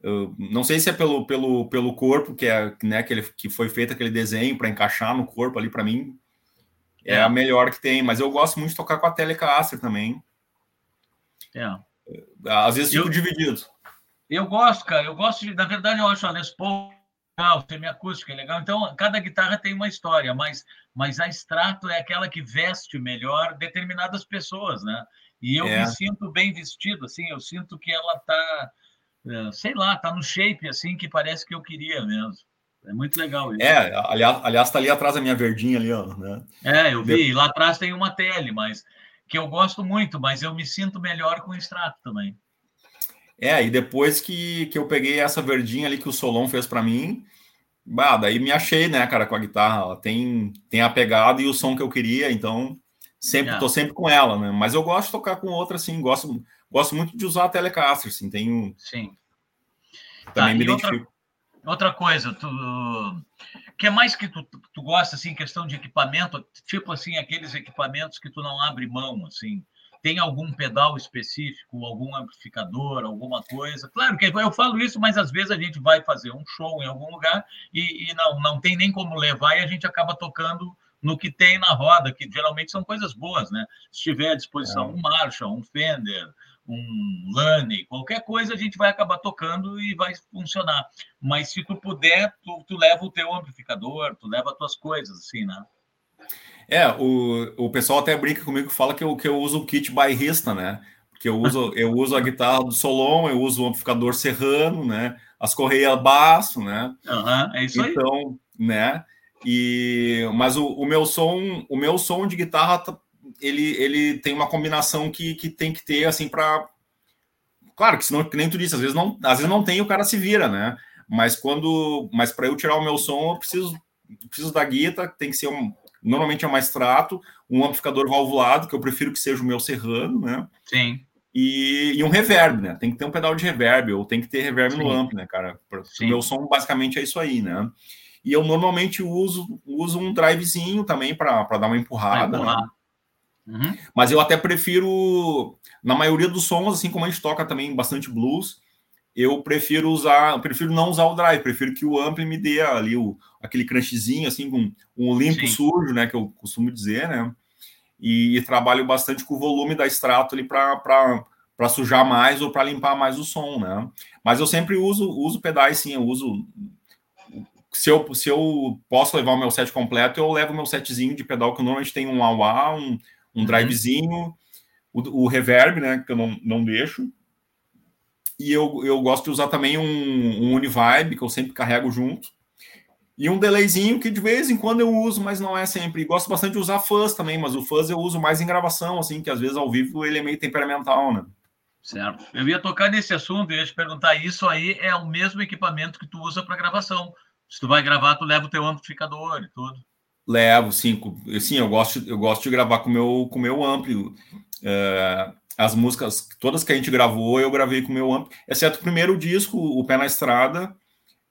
Eu não sei se é pelo, pelo, pelo corpo que é né, que, ele, que foi feito aquele desenho para encaixar no corpo ali para mim é, é, a melhor que tem, mas eu gosto muito de tocar com a Telecaster também. É. Às vezes fico eu, dividido. Eu gosto, cara. Eu gosto de, na verdade, eu acho a Les Paul legal, semiacústica é legal. Então, cada guitarra tem uma história, mas, mas a extrato é aquela que veste melhor determinadas pessoas, né? E eu é. me sinto bem vestido, assim, eu sinto que ela tá, é, sei lá, tá no shape, assim, que parece que eu queria mesmo. É muito legal isso. É, aliás, aliás, tá ali atrás a minha verdinha ali, ó, né? É, eu vi, lá atrás tem uma tele, mas que eu gosto muito, mas eu me sinto melhor com o extrato também. É, e depois que, que eu peguei essa verdinha ali que o Solon fez para mim, bah, daí me achei, né, cara, com a guitarra. Ela tem, tem a pegada e o som que eu queria, então sempre é. tô sempre com ela, né? Mas eu gosto de tocar com outra, assim, gosto, gosto muito de usar a Telecaster, assim, tenho. Sim. Também tá, me identifico. Outra, outra coisa, tu que é mais que tu, tu gosta assim, questão de equipamento, tipo assim, aqueles equipamentos que tu não abre mão, assim tem algum pedal específico, algum amplificador, alguma coisa. Claro que eu falo isso, mas às vezes a gente vai fazer um show em algum lugar e, e não, não tem nem como levar e a gente acaba tocando no que tem na roda, que geralmente são coisas boas, né? Se tiver à disposição é. um Marshall, um Fender, um Lane, qualquer coisa a gente vai acabar tocando e vai funcionar. Mas se tu puder, tu, tu leva o teu amplificador, tu leva as tuas coisas, assim, né? É, o, o pessoal até brinca comigo, fala que eu, que eu uso o kit bairrista, né? Porque eu uso, eu uso a guitarra do Solon, eu uso o amplificador serrano, né? As correias baixo, né? Uhum, é isso aí. Então, né? E, mas o, o, meu som, o meu som de guitarra, tá, ele, ele tem uma combinação que, que tem que ter assim para Claro que senão, que nem tu disse, às vezes não, às vezes não tem, o cara se vira, né? Mas quando, mas para eu tirar o meu som, eu preciso preciso da guitarra, tem que ser um, Normalmente é mais trato, um amplificador valvulado, que eu prefiro que seja o meu serrano, né? Sim. E, e um reverb, né? Tem que ter um pedal de reverb, ou tem que ter reverb Sim. no ampli, né, cara? O meu som basicamente é isso aí, né? E eu normalmente uso, uso um drivezinho também para dar uma empurrada. Né? Uhum. Mas eu até prefiro, na maioria dos sons, assim como a gente toca também bastante blues, eu prefiro usar, eu prefiro não usar o drive, prefiro que o ampli me dê ali o, aquele crunchzinho, assim, com um limpo Sim. sujo, né, que eu costumo dizer, né, e, e trabalho bastante com o volume da extrato ali para sujar mais ou para limpar mais o som, né, mas eu sempre uso, uso pedais, sim, eu uso, se eu, se eu posso levar o meu set completo, eu levo o meu setzinho de pedal, que normalmente tem um wah um, um uhum. drivezinho, o, o reverb, né, que eu não, não deixo, e eu, eu gosto de usar também um, um Univibe, que eu sempre carrego junto. E um delayzinho que de vez em quando eu uso, mas não é sempre. E gosto bastante de usar fuzz também, mas o fuzz eu uso mais em gravação, assim, que às vezes ao vivo ele é meio temperamental, né? Certo. Eu ia tocar nesse assunto, eu ia te perguntar, isso aí é o mesmo equipamento que tu usa para gravação. Se tu vai gravar, tu leva o teu amplificador e tudo. Levo, sim. Sim, eu gosto, eu gosto de gravar com meu, o com meu ampli. É, as músicas, todas que a gente gravou, eu gravei com o meu amp, exceto o primeiro disco, O Pé na Estrada,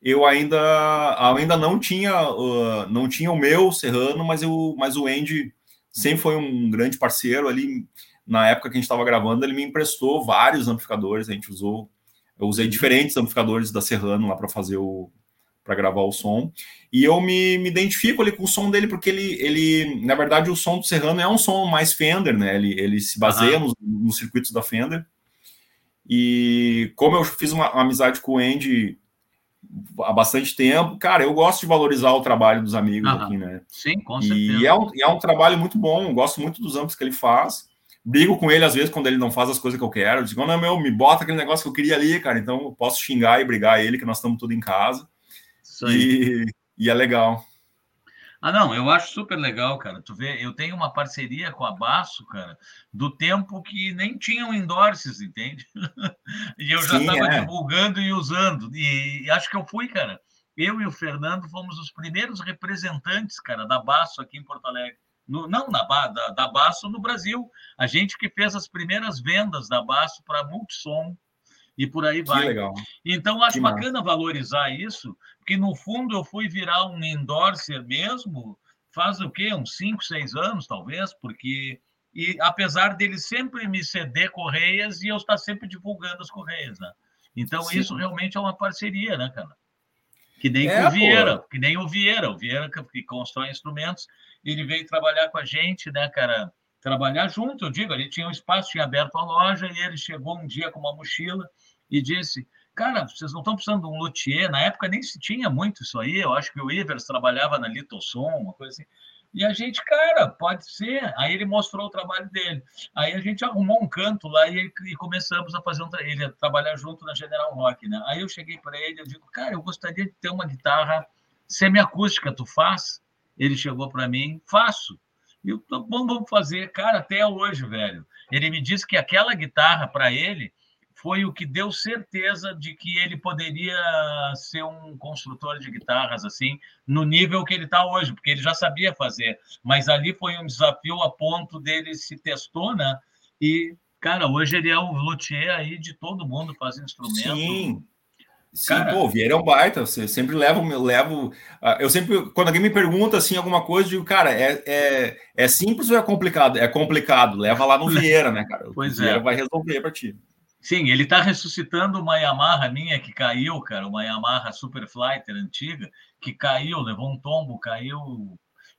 eu ainda ainda não tinha uh, não tinha o meu Serrano, mas eu mas o Andy sempre foi um grande parceiro ali na época que a gente estava gravando, ele me emprestou vários amplificadores, a gente usou eu usei diferentes amplificadores da Serrano lá para fazer o para gravar o som. E eu me, me identifico ali com o som dele, porque ele, ele, na verdade, o som do Serrano é um som mais Fender, né? Ele, ele se baseia uhum. nos, nos, circuitos da Fender. E como eu fiz uma, uma, amizade com o Andy há bastante tempo, cara, eu gosto de valorizar o trabalho dos amigos uhum. aqui, né? Sim, com certeza. E é um, é um trabalho muito bom, gosto muito dos amplos que ele faz. Brigo com ele às vezes quando ele não faz as coisas que eu quero. Eu digo, não, meu, me bota aquele negócio que eu queria ali, cara. Então eu posso xingar e brigar ele, que nós estamos tudo em casa. E, e é legal. Ah, não, eu acho super legal, cara. Tu vê, eu tenho uma parceria com a Baço, cara, do tempo que nem tinham endorses, entende? e eu já estava é. divulgando e usando. E, e, acho que eu fui, cara. Eu e o Fernando fomos os primeiros representantes, cara, da Baço aqui em Porto Alegre. No, não na, da, da Baço no Brasil. A gente que fez as primeiras vendas da Baço para Multissom e por aí vai. Então, acho que bacana massa. valorizar isso, porque no fundo eu fui virar um endorser mesmo, faz o quê? Uns 5, 6 anos, talvez, porque. E apesar dele sempre me ceder correias e eu estar sempre divulgando as correias, né? Então, Sim. isso realmente é uma parceria, né, cara? Que nem é, o Vieira, pô. que nem o Vieira, o Vieira que, que constrói instrumentos, ele veio trabalhar com a gente, né, cara? Trabalhar junto, eu digo, ele tinha um espaço, tinha aberto a loja, e ele chegou um dia com uma mochila e disse: Cara, vocês não estão precisando de um luthier? Na época nem se tinha muito isso aí, eu acho que o Ivers trabalhava na Litosson, uma coisa assim. E a gente, cara, pode ser. Aí ele mostrou o trabalho dele. Aí a gente arrumou um canto lá e, e começamos a fazer um ele a trabalhar junto na General Rock, né? Aí eu cheguei para ele, eu digo, cara, eu gostaria de ter uma guitarra semiacústica, tu faz? Ele chegou para mim, faço. E eu, bom, vamos fazer, cara, até hoje, velho. Ele me disse que aquela guitarra para ele foi o que deu certeza de que ele poderia ser um construtor de guitarras assim no nível que ele está hoje, porque ele já sabia fazer, mas ali foi um desafio a ponto dele se testou, né? E cara, hoje ele é o luthier aí de todo mundo faz instrumento. Sim. Sim, Cara, pô, Vieira é um baita. Você sempre leva, eu levo. Ah, eu sempre, quando alguém me pergunta assim alguma coisa, eu digo, cara, é, é, é simples ou é complicado? É complicado, leva lá no Vieira, né, cara? Pois o Vieira é. vai resolver para ti. Sim, ele está ressuscitando uma Yamaha minha que caiu, cara, uma Yamaha Superflighter antiga, que caiu, levou um tombo, caiu.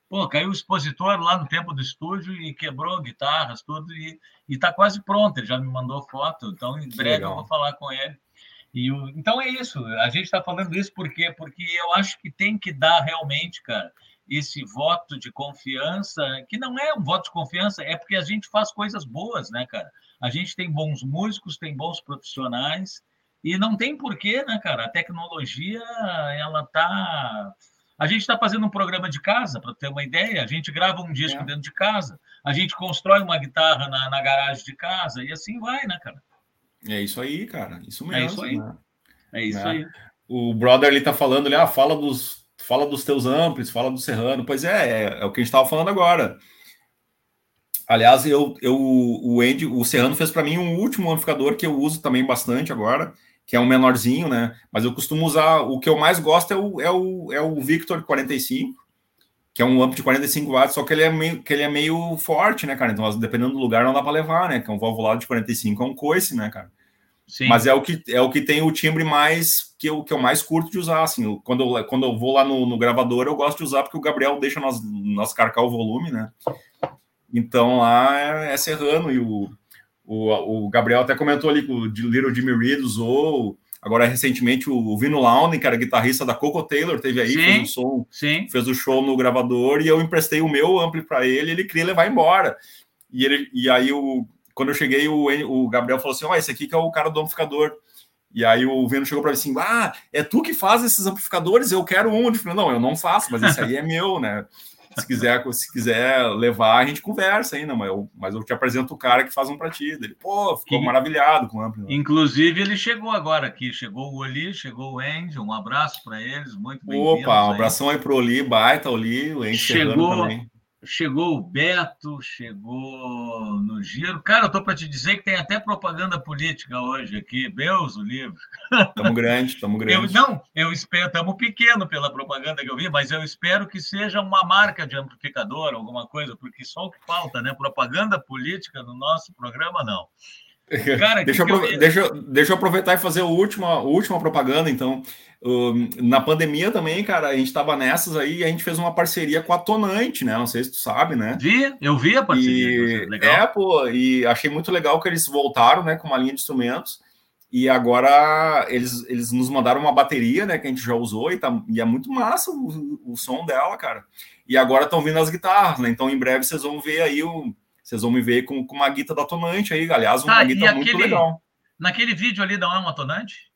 Pô, caiu o expositor lá no tempo do estúdio e quebrou guitarras, tudo, e está quase pronto. Ele já me mandou foto, então em breve eu vou falar com ele. E o... Então é isso, a gente está falando isso por quê? Porque eu acho que tem que dar realmente, cara, esse voto de confiança, que não é um voto de confiança, é porque a gente faz coisas boas, né, cara? A gente tem bons músicos, tem bons profissionais, e não tem porquê, né, cara? A tecnologia, ela tá. A gente está fazendo um programa de casa, para ter uma ideia. A gente grava um disco é. dentro de casa, a gente constrói uma guitarra na, na garagem de casa, e assim vai, né, cara? É isso aí, cara. Isso mesmo. É isso aí. Né? É isso é. aí. O brother ele tá falando ali, ah, fala dos, fala dos teus amplos, fala do Serrano. Pois é, é, é o que a gente estava falando agora. Aliás, eu, eu, o Andy, o Serrano fez para mim um último amplificador que eu uso também bastante agora, que é um menorzinho, né? Mas eu costumo usar, o que eu mais gosto é o, é o, é o Victor 45, que é um amp de 45 watts, só que ele é meio, que ele é meio forte, né, cara? Então, dependendo do lugar, não dá para levar, né? Que é um valvulado de 45, é um coice, né, cara? Sim. Mas é o que é o que tem o timbre mais que eu, que eu mais curto de usar, assim. Quando eu, quando eu vou lá no, no gravador, eu gosto de usar porque o Gabriel deixa nós, nós carcar o volume, né? Então lá é, é Serrano e o, o, o Gabriel até comentou ali que o Little Jimmy Reed usou. Agora, recentemente, o Vino que era guitarrista da Coco Taylor, teve aí, sim, fez o som, sim. fez o show no gravador, e eu emprestei o meu ampli para ele, ele queria levar embora. E, ele, e aí, o, quando eu cheguei, o, o Gabriel falou assim: Ó, oh, esse aqui que é o cara do amplificador. E aí o Vino chegou para mim assim: Ah, é tu que faz esses amplificadores? Eu quero um. Eu falei, não, eu não faço, mas esse aí é meu, né? Se quiser, se quiser levar, a gente conversa ainda, mas eu, mas eu te apresento o cara que faz um para ti. Ele, pô, ficou maravilhado com o amplo. Inclusive, ele chegou agora aqui, chegou o Oli, chegou o Andy, um abraço para eles, muito bem Opa, um abração aí pro Oli, baita Oli, o Andy chegou, também chegou o Beto, chegou no Giro. Cara, eu tô para te dizer que tem até propaganda política hoje aqui. Deus o livro. Estamos grande, estamos grande. Eu, não, eu espero, estamos pequeno pela propaganda que eu vi, mas eu espero que seja uma marca de amplificador, alguma coisa, porque só o que falta, né? Propaganda política no nosso programa, não. Cara, deixa, eu, eu... deixa, deixa eu aproveitar e fazer a última, a última propaganda, então. Uh, na pandemia também, cara, a gente estava nessas aí e a gente fez uma parceria com a Tonante, né? Não sei se tu sabe, né? Vi, eu vi a parceria. E, legal. É, pô, e achei muito legal que eles voltaram, né, com uma linha de instrumentos. E agora eles, eles nos mandaram uma bateria, né, que a gente já usou e, tá, e é muito massa o, o som dela, cara. E agora estão vindo as guitarras, né? Então em breve vocês vão ver aí o vocês vão me ver com, com uma guita da Tonante aí, aliás, uma tá, guita muito aquele, legal. Naquele vídeo ali não é uma Tonante?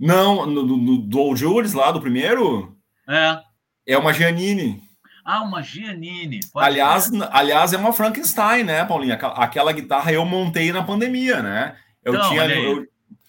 Não, no, no, do Jules lá, do primeiro? É. É uma Giannini. Ah, uma Giannini. Pode aliás, aliás, é uma Frankenstein, né, Paulinha? Aquela guitarra eu montei na pandemia, né? Eu, então, tinha, eu,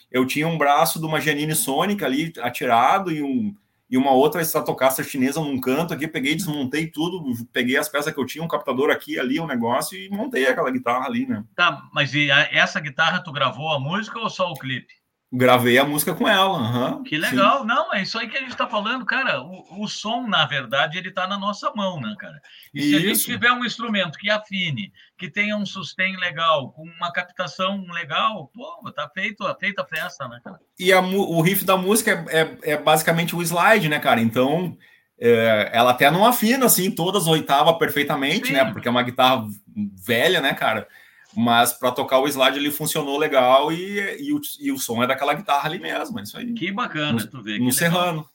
eu, tinha um braço de uma Giannini Sônica ali atirado e um, e uma outra Stratocaster chinesa num canto aqui, peguei, desmontei tudo, peguei as peças que eu tinha, um captador aqui, ali, um negócio, e montei aquela guitarra ali, né? Tá, mas e essa guitarra tu gravou a música ou só o clipe? Gravei a música com ela. Uhum, que legal. Sim. Não, é isso aí que a gente está falando, cara. O, o, som, na verdade, ele está na nossa mão, né, cara? E isso. se a gente tiver um instrumento que afine, que tenha um sustain legal, com uma captação legal, pô, tá feito, feita a festa, né, cara? E a, o riff da música é, é, é basicamente o slide, né, cara? Então, é, ela até não afina, assim, todas oitavas perfeitamente, Sim. né? Porque é uma guitarra velha, né, cara? Mas para tocar o slide ele funcionou legal e, e, o, e o som é daquela guitarra ali mesmo. É isso aí. Que bacana, no, tu vê. No Serrano.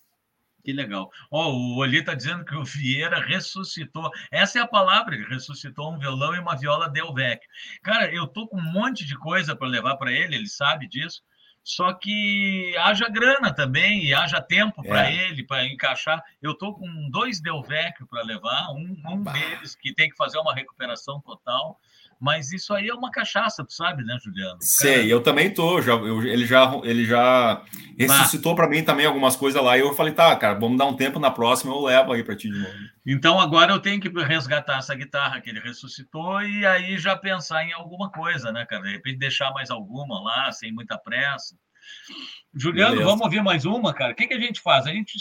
Que legal. Ó, oh, o Oli está dizendo que o Vieira ressuscitou. Essa é a palavra, ele ressuscitou um violão e uma viola Delvec. Cara, eu tô com um monte de coisa para levar para ele, ele sabe disso. Só que haja grana também e haja tempo é. para ele, para encaixar. Eu tô com dois Delvec para levar, um, um deles que tem que fazer uma recuperação total. Mas isso aí é uma cachaça, tu sabe, né, Juliano? Sei, Cara... eu também tô. Já, eu, ele já, ele já ressuscitou para mim também algumas coisas lá. E eu falei, tá, cara, vamos dar um tempo na próxima, eu levo aí para ti de novo. Então agora eu tenho que resgatar essa guitarra que ele ressuscitou e aí já pensar em alguma coisa, né, cara? De repente deixar mais alguma lá, sem muita pressa. Juliano, Beleza. vamos ouvir mais uma, cara? O que, que a gente faz? A gente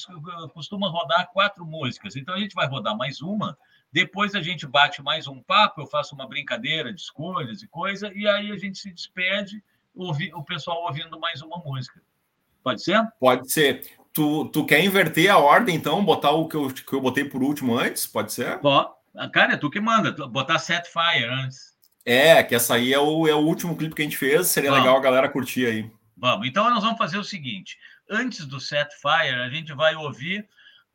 costuma rodar quatro músicas, então a gente vai rodar mais uma depois a gente bate mais um papo, eu faço uma brincadeira de escolhas e coisa, e aí a gente se despede, ouvi, o pessoal ouvindo mais uma música. Pode ser? Pode ser. Tu, tu quer inverter a ordem, então? Botar o que eu, que eu botei por último antes? Pode ser? Ó, cara, é tu que manda. Botar Set Fire antes. É, que essa aí é o, é o último clipe que a gente fez. Seria vamos. legal a galera curtir aí. Vamos. Então nós vamos fazer o seguinte: antes do Set Fire, a gente vai ouvir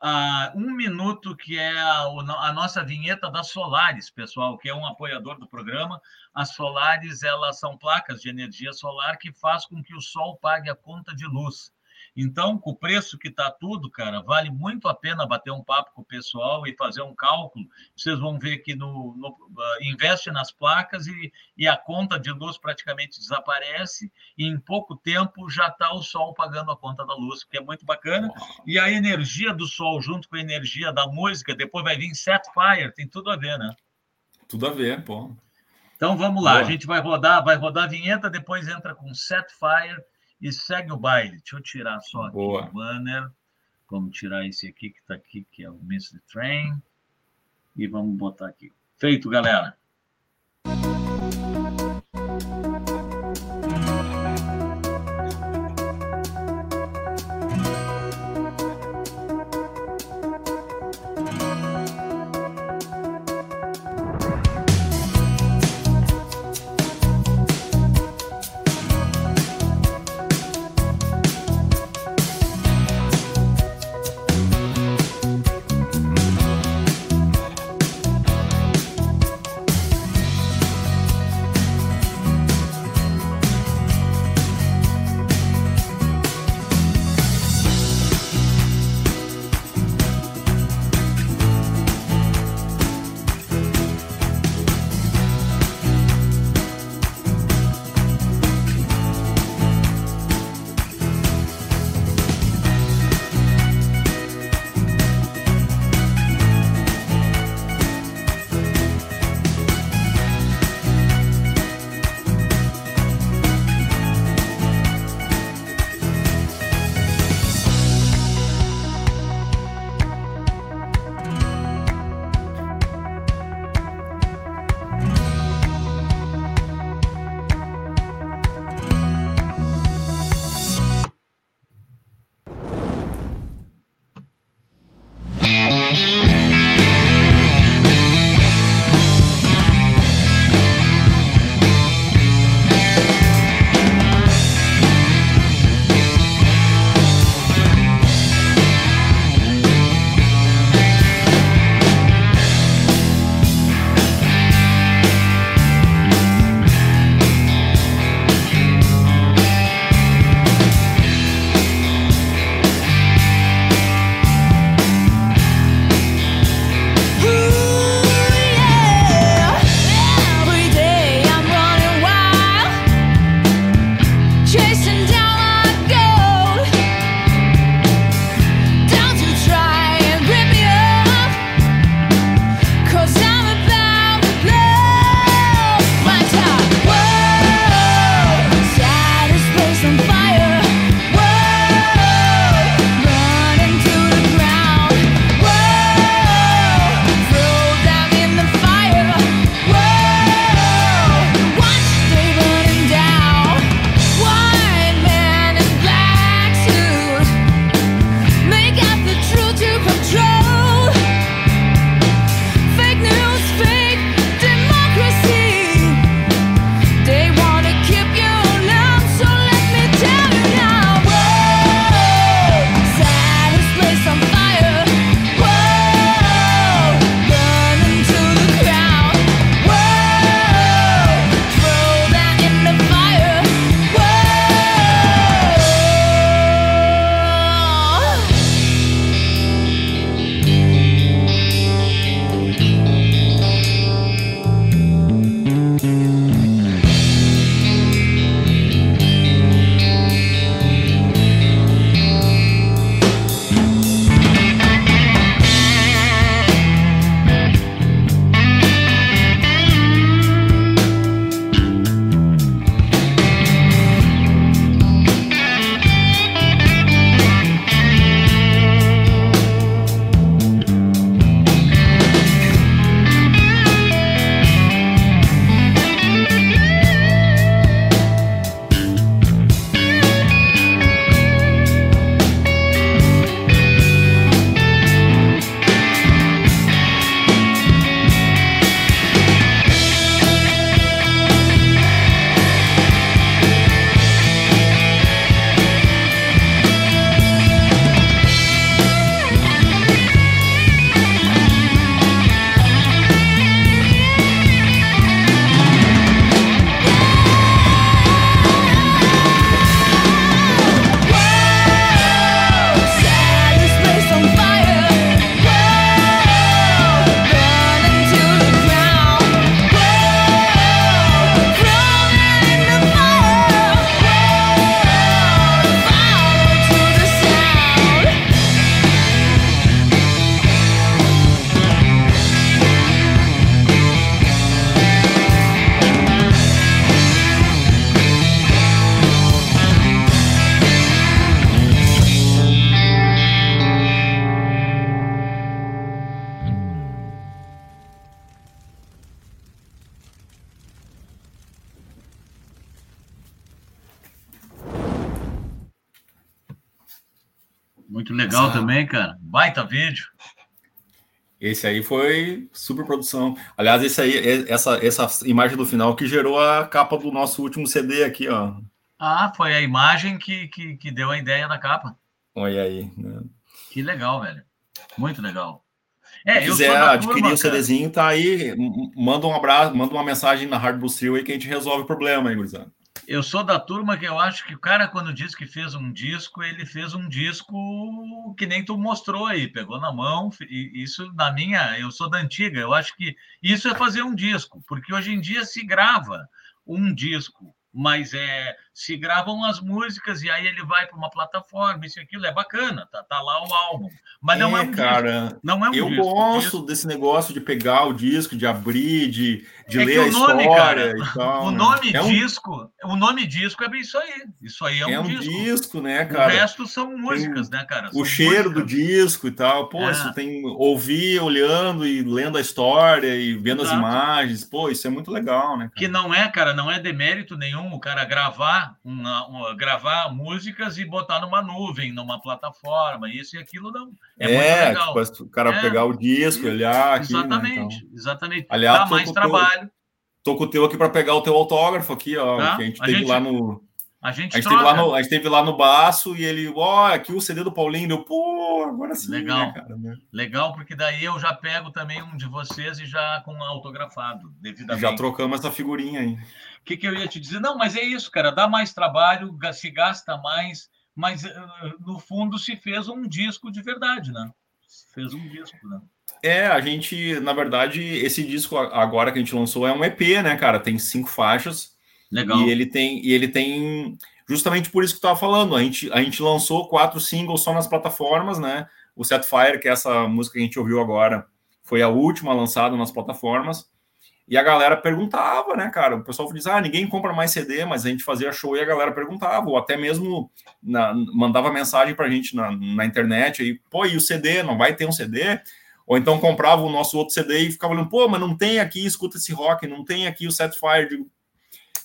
uh, um minuto, que é a, a, nossa vinheta da Solares, pessoal, que é um apoiador do programa. As Solares, elas são placas de energia solar que faz com que o sol pague a conta de luz. Então, com o preço que está tudo, cara, vale muito a pena bater um papo com o pessoal e fazer um cálculo. Vocês vão ver que no, no uh, investe nas placas e, e a conta de luz praticamente desaparece e em pouco tempo já está o sol pagando a conta da luz, que é muito bacana. E a energia do sol junto com a energia da música, depois vai vir Set Fire, tem tudo a ver, né? Tudo a ver, pô. Então vamos lá, Boa. a gente vai rodar, vai rodar a vinheta, depois entra com Set Fire e segue o baile. Deixa eu tirar só aqui Boa. o banner. Vamos tirar esse aqui que está aqui, que é o the Train. E vamos botar aqui. Feito, galera. Muito legal essa... também, cara. Baita vídeo. Esse aí foi super produção. Aliás, esse aí, essa, essa imagem do final que gerou a capa do nosso último CD aqui, ó. Ah, foi a imagem que, que, que deu a ideia da capa. Olha aí. Né? Que legal, velho. Muito legal. É, Se quiser adquirir turma, o CDzinho, tá aí. Manda um abraço, manda uma mensagem na Hard Steel aí que a gente resolve o problema aí, gurizada. Eu sou da turma que eu acho que o cara, quando diz que fez um disco, ele fez um disco que nem tu mostrou aí, pegou na mão. Isso, na minha, eu sou da antiga, eu acho que isso é fazer um disco, porque hoje em dia se grava um disco mas é, se gravam as músicas e aí ele vai para uma plataforma, isso e aquilo é bacana, tá, tá lá o álbum. Mas não é, é um cara, disco. Não é um eu disco, gosto disco. desse negócio de pegar o disco, de abrir, de, de é ler a nome, história cara, tal. O né? nome é disco, um... o nome disco é isso aí. Isso aí é um, é um disco. disco. né, cara? O resto são músicas, tem né, cara? São o cheiro músicas. do disco e tal. Pô, é. isso tem ouvir, olhando e lendo a história e vendo Exato. as imagens. Pô, isso é muito legal, né? Cara? Que não é, cara, não é demérito nenhum o cara gravar, uma, uma, gravar músicas e botar numa nuvem, numa plataforma, isso e aquilo não. É, é legal. Tipo, o cara é. pegar o disco, olhar aqui. Exatamente, né, então. exatamente. Aliás, Dá mais trabalho. Tô com o teu aqui para pegar o teu autógrafo aqui, ó. Tá? Que a gente a teve gente, lá no. A gente, a gente teve lá no, a gente teve lá no Baço e ele, ó, oh, aqui o CD do Paulinho, eu, pô, agora sim. Legal, né, cara, né? legal, porque daí eu já pego também um de vocês e já com autografado, devidamente. Já trocamos essa figurinha aí. O que, que eu ia te dizer? Não, mas é isso, cara, dá mais trabalho, se gasta mais, mas eh, no fundo se fez um disco de verdade, né? Fez um disco, né? É, a gente, na verdade, esse disco agora que a gente lançou é um EP, né, cara? Tem cinco faixas. Legal. E ele tem, e ele tem justamente por isso que eu tava falando. A gente, a gente lançou quatro singles só nas plataformas, né? O Set Fire, que é essa música que a gente ouviu agora, foi a última lançada nas plataformas. E a galera perguntava, né, cara? O pessoal diz: ah, ninguém compra mais CD, mas a gente fazia show e a galera perguntava, ou até mesmo na, mandava mensagem pra gente na, na internet aí, pô, e o CD? Não vai ter um CD? Ou então comprava o nosso outro CD e ficava olhando, pô, mas não tem aqui, escuta esse rock, não tem aqui o Setfire.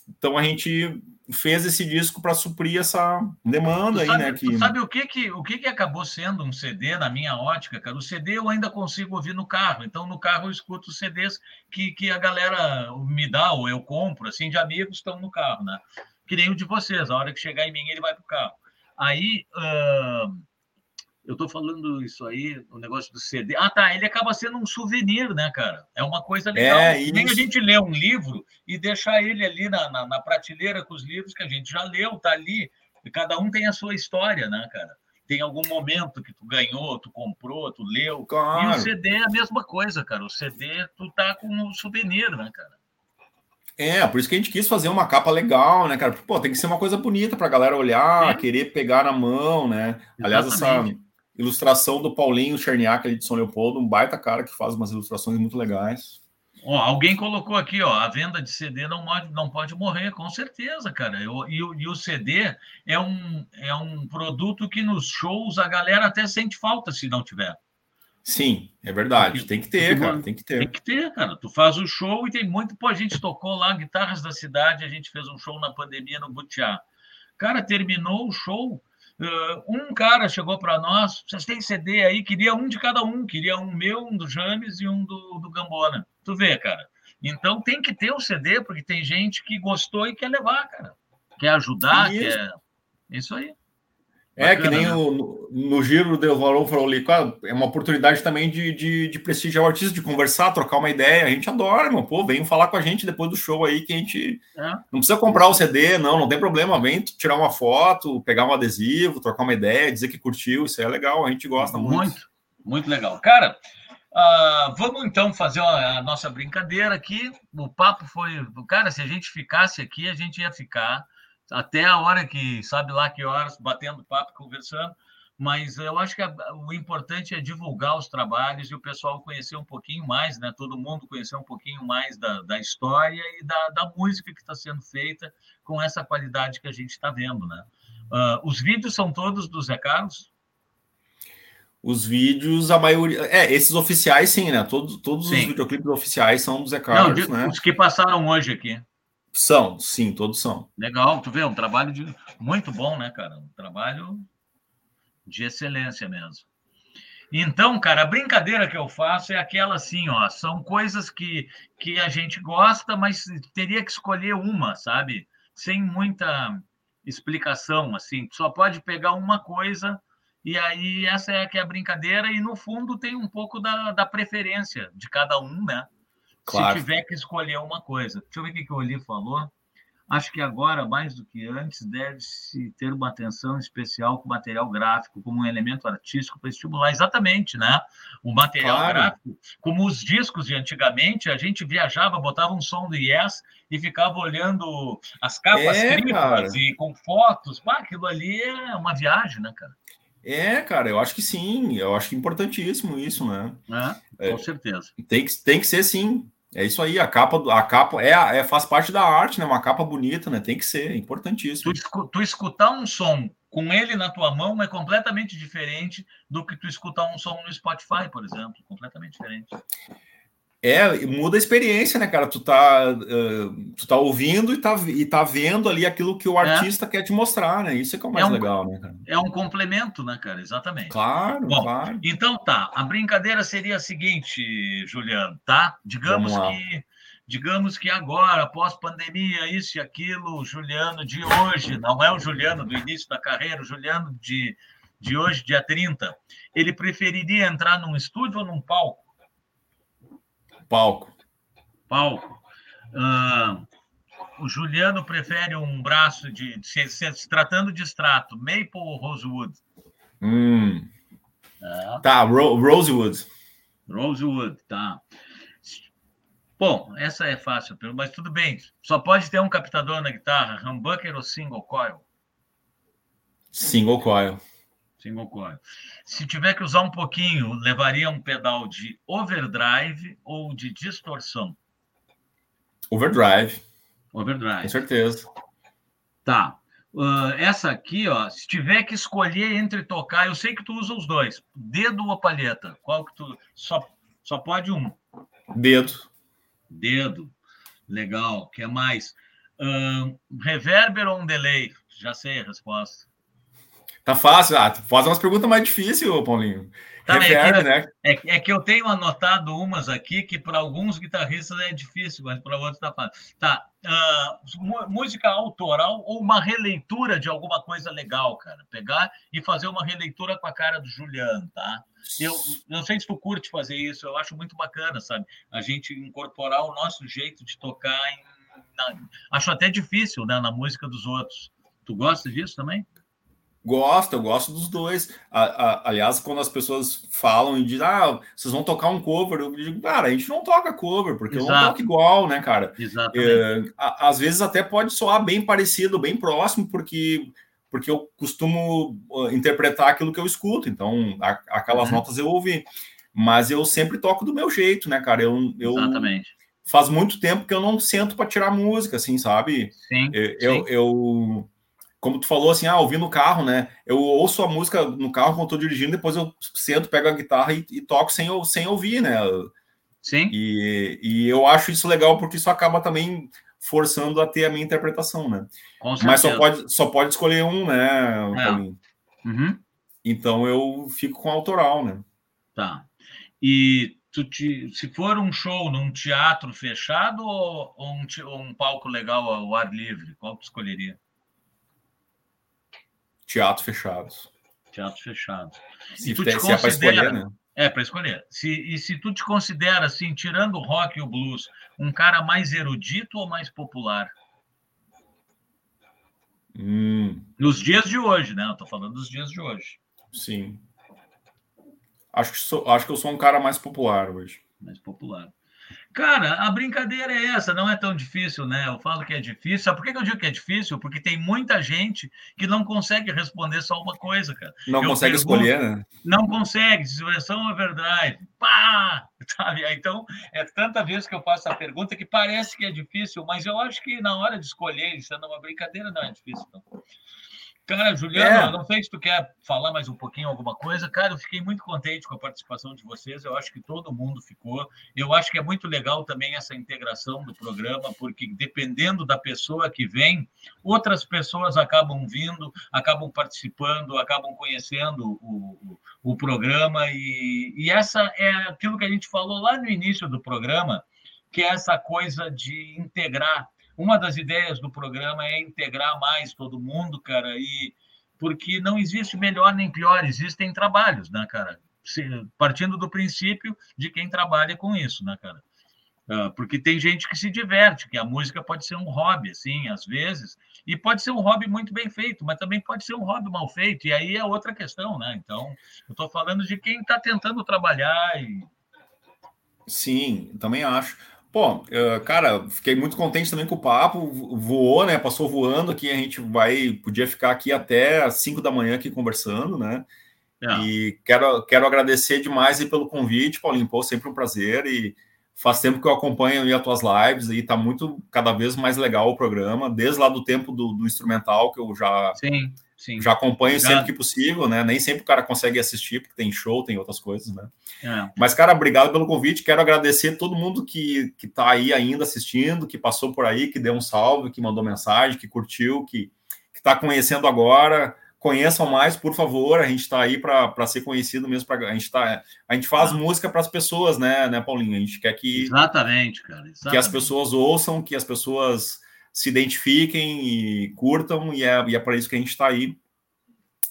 Então a gente fez esse disco para suprir essa demanda aí, né? Que... sabe o que que o que que acabou sendo um CD na minha ótica, cara? O CD eu ainda consigo ouvir no carro, então no carro eu escuto CDs que, que a galera me dá ou eu compro, assim, de amigos estão no carro, né? Que nem o de vocês, a hora que chegar em mim ele vai pro carro. Aí uh eu estou falando isso aí, o negócio do CD. Ah, tá. Ele acaba sendo um souvenir, né, cara? É uma coisa legal. É, Nem a gente lê um livro e deixar ele ali na, na, na, prateleira com os livros que a gente já leu, tá ali. E cada um tem a sua história, né, cara? Tem algum momento que tu ganhou, tu comprou, tu leu. Claro. E o CD é a mesma coisa, cara. O CD, tu tá com um souvenir, né, cara? É, por isso que a gente quis fazer uma capa legal, né, cara? Pô, tem que ser uma coisa bonita pra galera olhar, é. querer pegar na mão, né? Aliás, Exatamente. essa Ilustração do Paulinho Cherniak ali de São Leopoldo, um baita cara que faz umas ilustrações muito legais. Ó, alguém colocou aqui, ó, a venda de CD não pode, não pode morrer, com certeza, cara. Eu, e, e, o CD é um, é um produto que nos shows a galera até sente falta se não tiver. Sim, é verdade. Porque, tem que ter, cara. Tem que ter. Tem que ter, cara. Tu faz o show e tem muito. Pô, a gente tocou lá Guitarras da Cidade, a gente fez um show na pandemia no Butiá. Cara, terminou o show. Uh, um cara chegou para nós, vocês têm CD aí, queria um de cada um, queria um meu, um do James e um do, do Gambona. Tu vê, cara. Então tem que ter o CD, porque tem gente que gostou e quer levar, cara. Quer ajudar, Isso. quer. Isso aí. É, Bacana, que nem né? o, no Giro do Valor falou ali, é uma oportunidade também de, de, de prestigiar o artista, de conversar, trocar uma ideia. A gente adora, meu pô, vem falar com a gente depois do show aí, que a gente é. não precisa comprar o CD, não, não tem problema, vem tirar uma foto, pegar um adesivo, trocar uma ideia, dizer que curtiu, isso é legal, a gente gosta muito. Muito, muito legal. Cara, uh, vamos então fazer a nossa brincadeira aqui. O papo foi, cara, se a gente ficasse aqui, a gente ia ficar até a hora que, sabe lá que horas, batendo papo, conversando, mas eu acho que a, o importante é divulgar os trabalhos e o pessoal conhecer um pouquinho mais, né? Todo mundo conhecer um pouquinho mais da, da história e da, da música que está sendo feita com essa qualidade que a gente está vendo, né? Uh, os vídeos são todos do Zé Carlos? Os vídeos, a maioria. É, esses oficiais, sim, né? Todos, todos sim. os videoclipes oficiais são do Zé Carlos, Não, né? Os que passaram hoje aqui. São, sim, todos são. Legal, tu vê, um trabalho de muito bom, né, cara? Um trabalho de excelência mesmo. Então, cara, a brincadeira que eu faço é aquela assim, ó, são coisas que, que a gente gosta, mas teria que escolher uma, sabe? Sem muita explicação, assim, só pode pegar uma coisa e aí essa é que é a brincadeira e no fundo tem um pouco da, da preferência de cada um, né? Claro. Se tiver que escolher uma coisa. Deixa eu ver o que, o Oli falou. Acho que agora, mais do que antes, deve-se ter uma atenção especial com o material gráfico como um elemento artístico para estimular exatamente, né? O material claro. gráfico, como os discos de antigamente, a gente viajava, botava um som do Yes e ficava olhando as capas é, e com fotos. Pá, aquilo ali é uma viagem, né, cara? É, cara, eu acho que sim. Eu acho que é importantíssimo isso, né? É, com é, certeza. Tem que, tem que ser sim. É isso aí, a capa, a capa é, é faz parte da arte, né? Uma capa bonita, né? Tem que ser, é importantíssimo. Tu, tu escutar um som com ele na tua mão é completamente diferente do que tu escutar um som no Spotify, por exemplo, completamente diferente. É, muda a experiência, né, cara? Tu tá, uh, tu tá ouvindo e tá, e tá vendo ali aquilo que o é. artista é. quer te mostrar, né? Isso é que é o mais é um, legal, né, cara? É um complemento, né, cara? Exatamente. Claro, Bom, claro. Então tá, a brincadeira seria a seguinte, Juliano, tá? Digamos que digamos que agora, após pandemia, isso e aquilo, o Juliano de hoje, não é o Juliano do início da carreira, o Juliano de, de hoje, dia 30, ele preferiria entrar num estúdio ou num palco? Palco. Palco. Uh, o Juliano prefere um braço de. Se, se, se tratando de extrato, Maple ou Rosewood? Hum. É. Tá, Ro Rosewood. Rosewood, tá. Bom, essa é fácil, mas tudo bem. Só pode ter um captador na guitarra, humbucker ou single coil? Single coil single coil. Se tiver que usar um pouquinho, levaria um pedal de overdrive ou de distorção? Overdrive. Overdrive. Com certeza. Tá. Uh, essa aqui, ó, se tiver que escolher entre tocar, eu sei que tu usa os dois, dedo ou palheta? Qual que tu só só pode um? Dedo. Dedo. Legal. Que é mais? Uh, reverber ou um delay? Já sei a resposta. Tá fácil. Ah, faz umas perguntas mais difíceis, Paulinho. Tá, Refere, é, que, né? é, é, que eu tenho anotado umas aqui que para alguns guitarristas é difícil, mas para outros tá fácil. Tá. Uh, música autoral ou uma releitura de alguma coisa legal, cara. Pegar e fazer uma releitura com a cara do Juliano, tá? Eu não sei se tu curte fazer isso, eu acho muito bacana, sabe? A gente incorporar o nosso jeito de tocar em, na, acho até difícil, né, na música dos outros. Tu gosta disso também? Gosto, eu gosto dos dois. A, a, aliás, quando as pessoas falam e dizem, ah, vocês vão tocar um cover, eu digo, cara, a gente não toca cover, porque Exato. eu não toco igual, né, cara? Exatamente. É, às vezes até pode soar bem parecido, bem próximo, porque, porque eu costumo interpretar aquilo que eu escuto, então a, aquelas uhum. notas eu ouvi. Mas eu sempre toco do meu jeito, né, cara? Eu, eu, Exatamente. Faz muito tempo que eu não sento para tirar música, assim, sabe? Sim. Eu, sim. eu, eu como tu falou assim, ah, ouvi no carro, né? Eu ouço a música no carro quando tô dirigindo, depois eu sento, pego a guitarra e, e toco sem, sem ouvir, né? Sim. E, e eu acho isso legal porque isso acaba também forçando a ter a minha interpretação, né? Mas só pode, só pode escolher um, né, é. Uhum. Então eu fico com autoral, né? Tá. E tu te, se for um show num teatro fechado ou, ou, um, ou um palco legal ao ar livre, qual tu escolheria? Teatro fechados. Teatro fechados. Se, tu te se considera... é para escolher, né? É, para escolher. Se, e se tu te considera, assim, tirando o rock e o blues, um cara mais erudito ou mais popular? Hum. Nos dias de hoje, né? Eu tô falando dos dias de hoje. Sim. Acho que, sou, acho que eu sou um cara mais popular hoje. Mais popular. Cara, a brincadeira é essa, não é tão difícil, né? Eu falo que é difícil. Sabe por que eu digo que é difícil? Porque tem muita gente que não consegue responder só uma coisa, cara. Não eu consegue pergunto, escolher, né? Não consegue, expressão overdrive. Pá! Sabe? Então, é tanta vez que eu faço a pergunta que parece que é difícil, mas eu acho que na hora de escolher, sendo uma brincadeira, não é difícil, não. Cara, Juliano, é. não sei se tu quer falar mais um pouquinho alguma coisa. Cara, eu fiquei muito contente com a participação de vocês. Eu acho que todo mundo ficou. Eu acho que é muito legal também essa integração do programa, porque dependendo da pessoa que vem, outras pessoas acabam vindo, acabam participando, acabam conhecendo o, o, o programa. E, e essa é aquilo que a gente falou lá no início do programa, que é essa coisa de integrar uma das ideias do programa é integrar mais todo mundo, cara, e porque não existe melhor nem pior, existem trabalhos, né, cara? Partindo do princípio de quem trabalha com isso, né, cara? Ah, porque tem gente que se diverte, que a música pode ser um hobby, assim, às vezes, e pode ser um hobby muito bem feito, mas também pode ser um hobby mal feito, e aí é outra questão, né? Então, eu estou falando de quem está tentando trabalhar e. Sim, também acho. Pô, cara, fiquei muito contente também com o papo. Voou, né? Passou voando aqui. A gente vai, podia ficar aqui até às 5 da manhã aqui conversando, né? É. E quero, quero agradecer demais aí pelo convite, Paulinho. Pô, sempre um prazer. E faz tempo que eu acompanho aí as tuas lives e tá muito, cada vez mais legal o programa, desde lá do tempo do, do instrumental, que eu já. Sim Sim. Já acompanho Obrigado. sempre que possível, né? Nem sempre o cara consegue assistir, porque tem show, tem outras coisas, né? É. Mas, cara, obrigado pelo convite. Quero agradecer todo mundo que, que tá aí ainda assistindo, que passou por aí, que deu um salve, que mandou mensagem, que curtiu, que, que tá conhecendo agora. Conheçam mais, por favor. A gente está aí para ser conhecido mesmo. Pra, a, gente tá, a gente faz ah. música para as pessoas, né, né, Paulinho? A gente quer que. Exatamente, cara. Exatamente. Que as pessoas ouçam, que as pessoas se identifiquem e curtam, e é, e é para isso que a gente está aí.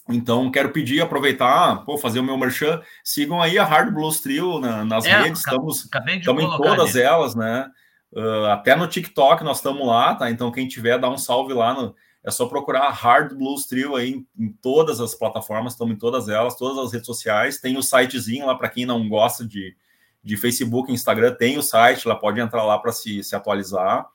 Então, quero pedir, aproveitar, pô, fazer o meu merchan. Sigam aí a Hard Blues Trio na, nas é, redes, estamos, estamos em todas ali. elas, né? Uh, até no TikTok nós estamos lá, tá? Então, quem tiver, dá um salve lá. No, é só procurar Hard Blues Trio aí em, em todas as plataformas, estamos em todas elas, todas as redes sociais. Tem o sitezinho lá para quem não gosta de, de Facebook, Instagram, tem o site, lá pode entrar lá para se, se atualizar.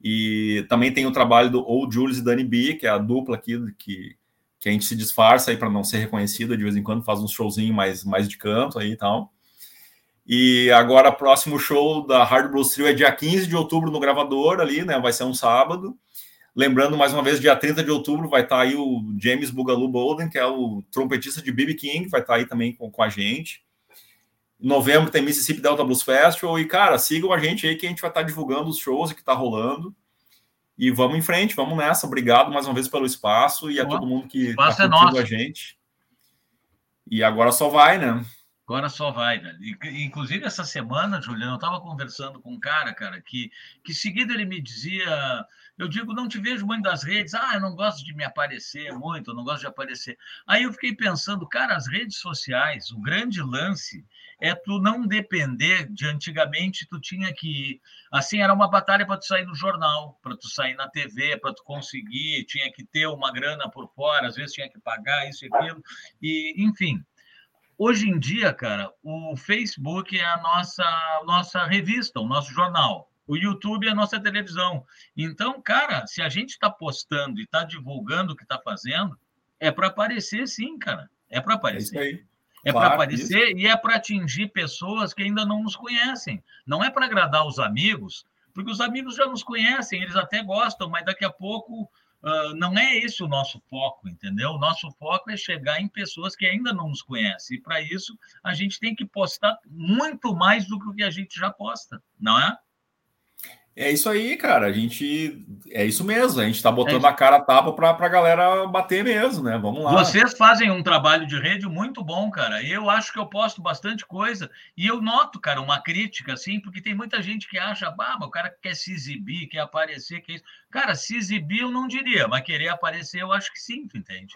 E também tem o trabalho do ou Julius e Dani B, que é a dupla aqui que, que a gente se disfarça aí para não ser reconhecido, de vez em quando faz um showzinho mais, mais de canto aí e tal. E agora, próximo show da Hard Blues Trio é dia 15 de outubro no gravador ali, né? Vai ser um sábado. Lembrando, mais uma vez, dia 30 de outubro vai estar tá aí o James Bugalu Bolden, que é o trompetista de B.B. King, vai estar tá aí também com, com a gente. Em novembro tem Mississippi Delta Blues Festival. E, cara, sigam a gente aí que a gente vai estar divulgando os shows que tá rolando. E vamos em frente, vamos nessa. Obrigado mais uma vez pelo espaço e a todo mundo que está é a gente. E agora só vai, né? Agora só vai, velho. Inclusive, essa semana, Juliano, eu estava conversando com um cara, cara, que, que seguido ele me dizia. Eu digo, não te vejo muito das redes. Ah, eu não gosto de me aparecer muito, eu não gosto de aparecer. Aí eu fiquei pensando, cara, as redes sociais, o grande lance é tu não depender de antigamente tu tinha que assim era uma batalha para tu sair no jornal, para tu sair na TV, para tu conseguir, tinha que ter uma grana por fora, às vezes tinha que pagar isso e aquilo e enfim. Hoje em dia, cara, o Facebook é a nossa nossa revista, o nosso jornal. O YouTube é a nossa televisão. Então, cara, se a gente está postando e está divulgando o que está fazendo, é para aparecer sim, cara. É para aparecer. É isso aí. É claro, para aparecer isso. e é para atingir pessoas que ainda não nos conhecem. Não é para agradar os amigos, porque os amigos já nos conhecem, eles até gostam, mas daqui a pouco uh, não é esse o nosso foco, entendeu? O nosso foco é chegar em pessoas que ainda não nos conhecem. E para isso a gente tem que postar muito mais do que o que a gente já posta, não é? É isso aí, cara. A gente. É isso mesmo. A gente está botando é a cara a tapa para a galera bater mesmo, né? Vamos lá. Vocês fazem um trabalho de rede muito bom, cara. Eu acho que eu posto bastante coisa. E eu noto, cara, uma crítica, assim, porque tem muita gente que acha, bah, o cara quer se exibir, quer aparecer, quer isso. Cara, se exibir eu não diria, mas querer aparecer eu acho que sim, tu entende?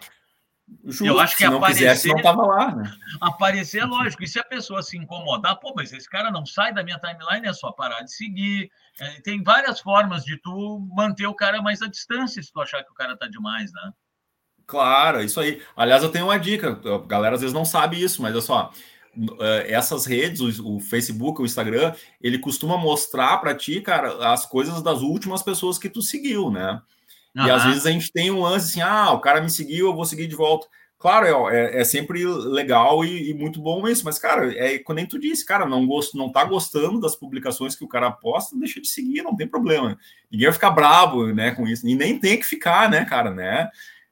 Justo, eu acho que se não aparecer, quisesse, não estava lá. Né? Aparecer é lógico. E se a pessoa se incomodar, pô, mas esse cara não sai da minha timeline, é só parar de seguir. É, tem várias formas de tu manter o cara mais à distância se tu achar que o cara tá demais, né? Claro, é isso aí. Aliás, eu tenho uma dica. A galera às vezes não sabe isso, mas é só. Essas redes, o Facebook, o Instagram, ele costuma mostrar para ti, cara, as coisas das últimas pessoas que tu seguiu, né? Uhum. E às vezes a gente tem um lance assim, ah, o cara me seguiu, eu vou seguir de volta. Claro, é, é, é sempre legal e, e, muito bom isso, mas, cara, é quando nem tu disse, cara, não, gosto, não tá gostando das publicações que o cara posta, deixa de seguir, não tem problema. Ninguém vai ficar bravo, né, com isso, e nem tem que ficar, né, cara, né?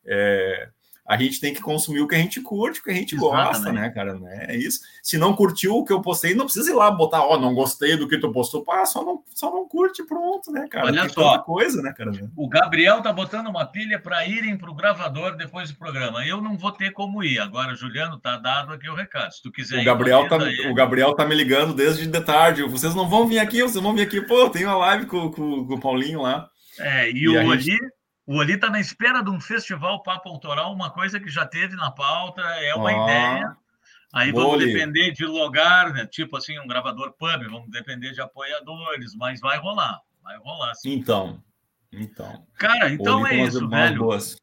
é, a gente tem que consumir o que a gente curte, o que a gente Exatamente. gosta, né, cara? É isso. Se não curtiu o que eu postei, não precisa ir lá botar, ó, oh, não gostei do que tu postou, pá, só não, só não curte, pronto, né, cara? Olha Tem só, coisa, né, cara? O Gabriel tá botando uma pilha para irem para o gravador depois do programa. Eu não vou ter como ir. Agora, Juliano, tá dado aqui o recado. Se tu quiser o Gabriel ir, tá, O Gabriel tá me ligando desde de tarde. Vocês não vão vir aqui, vocês vão vir aqui. Pô, tem uma live com, com, com o Paulinho lá. É, e, e o gente... o Ali está na espera de um festival papo autoral, uma coisa que já teve na pauta, é uma oh, ideia. Aí vamos depender de lugar, né? tipo assim, um gravador pub, vamos depender de apoiadores, mas vai rolar, vai rolar. Sim. Então, então. Cara, então é isso, velho. Boas.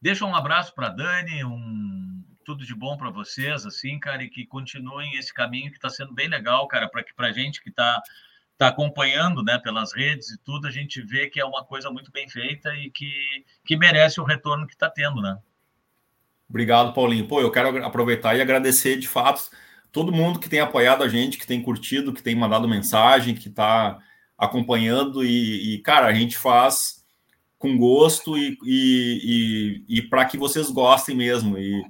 Deixa um abraço para Dani, um tudo de bom para vocês, assim, cara, e que continuem esse caminho que está sendo bem legal, cara, para que para gente que está está acompanhando né, pelas redes e tudo, a gente vê que é uma coisa muito bem feita e que, que merece o retorno que está tendo, né? Obrigado, Paulinho. Pô, eu quero aproveitar e agradecer de fato todo mundo que tem apoiado a gente, que tem curtido, que tem mandado mensagem, que está acompanhando e, e, cara, a gente faz com gosto e, e, e, e para que vocês gostem mesmo. E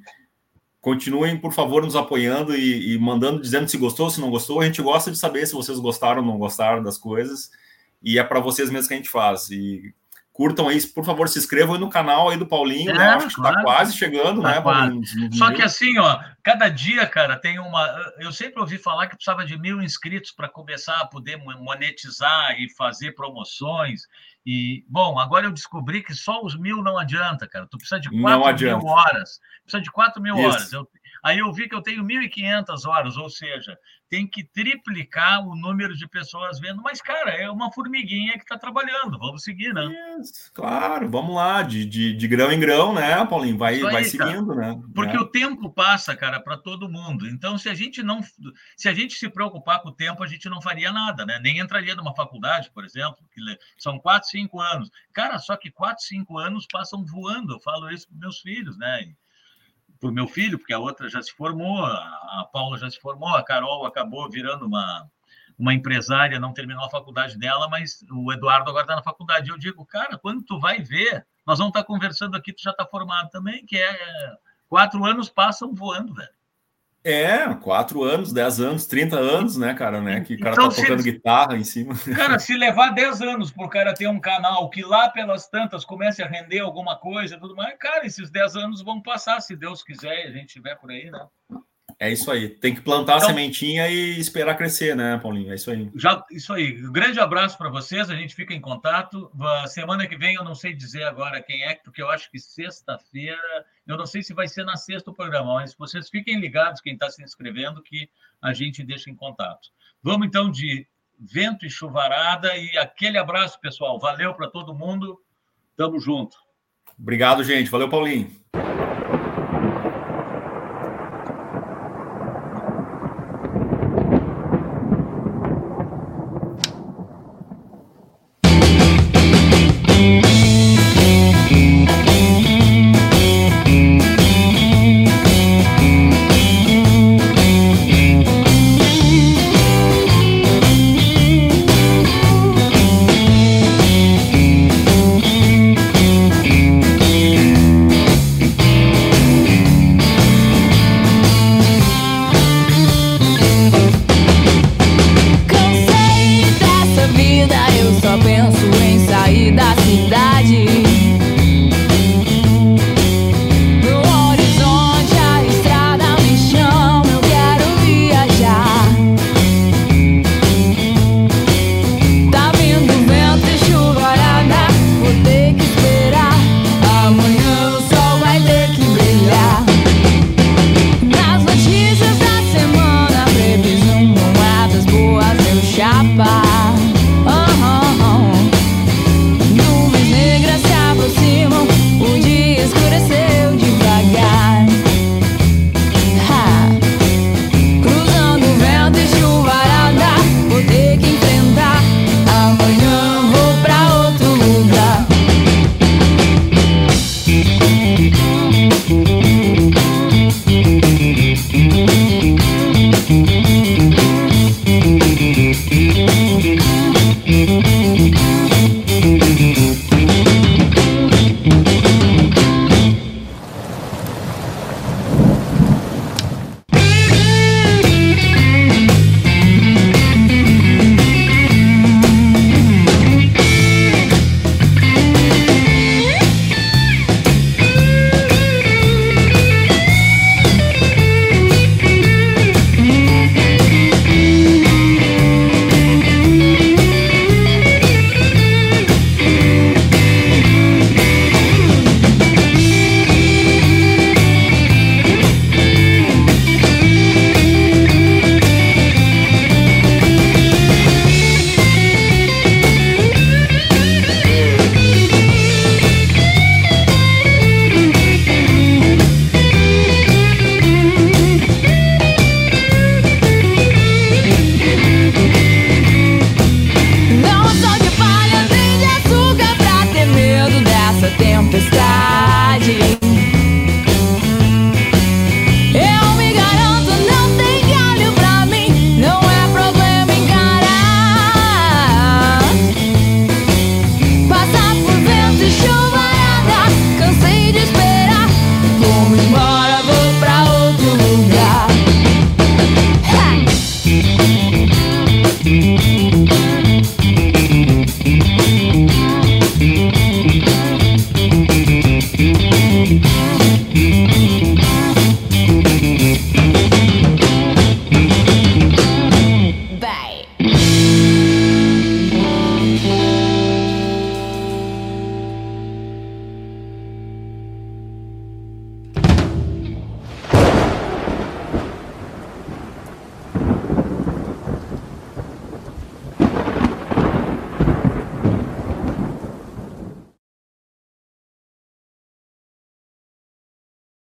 Continuem, por favor, nos apoiando e, e, mandando, dizendo se gostou, se não gostou. A gente gosta de saber se vocês gostaram ou não gostaram das coisas. E é para vocês mesmos que a gente faz. E curtam aí, por favor, se inscrevam aí no canal aí do Paulinho, né? é, né? Acho que está quase chegando, tá né? Quase. Só que assim, ó, cada dia, cara, tem uma. Eu sempre ouvi falar que precisava de mil inscritos para começar a poder monetizar e fazer promoções. E, bom, agora eu descobri que só os mil não adianta, cara. Tu precisa de 4 mil horas. Precisa de 4 mil Isso. horas. Eu, aí eu vi que eu tenho 1.500 horas, ou seja, tem que triplicar o número de pessoas vendo. Mas, cara, é uma formiguinha que está trabalhando. Vamos seguir, né? Isso, claro, vamos lá, de, de, de, grão em grão, né, Paulinho? Vai, aí, vai seguindo, cara. né? Porque é. o tempo passa, cara, para todo mundo. Então, se a gente não. Se a gente se preocupar com o tempo, a gente não faria nada, né? Nem entraria numa faculdade, por exemplo, que são quatro, cinco anos. Cara, só que quatro, cinco anos passam voando. Eu falo isso para meus filhos, né? Para o meu filho, porque a outra já se formou, a Paula já se formou, a Carol acabou virando uma, uma empresária, não terminou a faculdade dela, mas o Eduardo agora está na faculdade. Eu digo, cara, quando tu vai ver, nós vamos estar tá conversando aqui, tu já está formado também, que é quatro anos passam voando, velho. É, quatro anos, dez anos, trinta anos, né, cara, né? Que o cara então, tá tocando se, guitarra em cima. Cara, se levar dez anos pro cara ter um canal que lá pelas tantas comece a render alguma coisa tudo mais, cara, esses dez anos vão passar, se Deus quiser e a gente estiver por aí, né? É isso aí. Tem que plantar então, a sementinha e esperar crescer, né, Paulinho? É isso aí. Já, isso aí. Um grande abraço para vocês. A gente fica em contato. Semana que vem eu não sei dizer agora quem é, porque eu acho que sexta-feira. Eu não sei se vai ser na sexta o programa, mas vocês fiquem ligados, quem está se inscrevendo, que a gente deixa em contato. Vamos então de vento e chuvarada e aquele abraço, pessoal. Valeu para todo mundo. Tamo junto. Obrigado, gente. Valeu, Paulinho.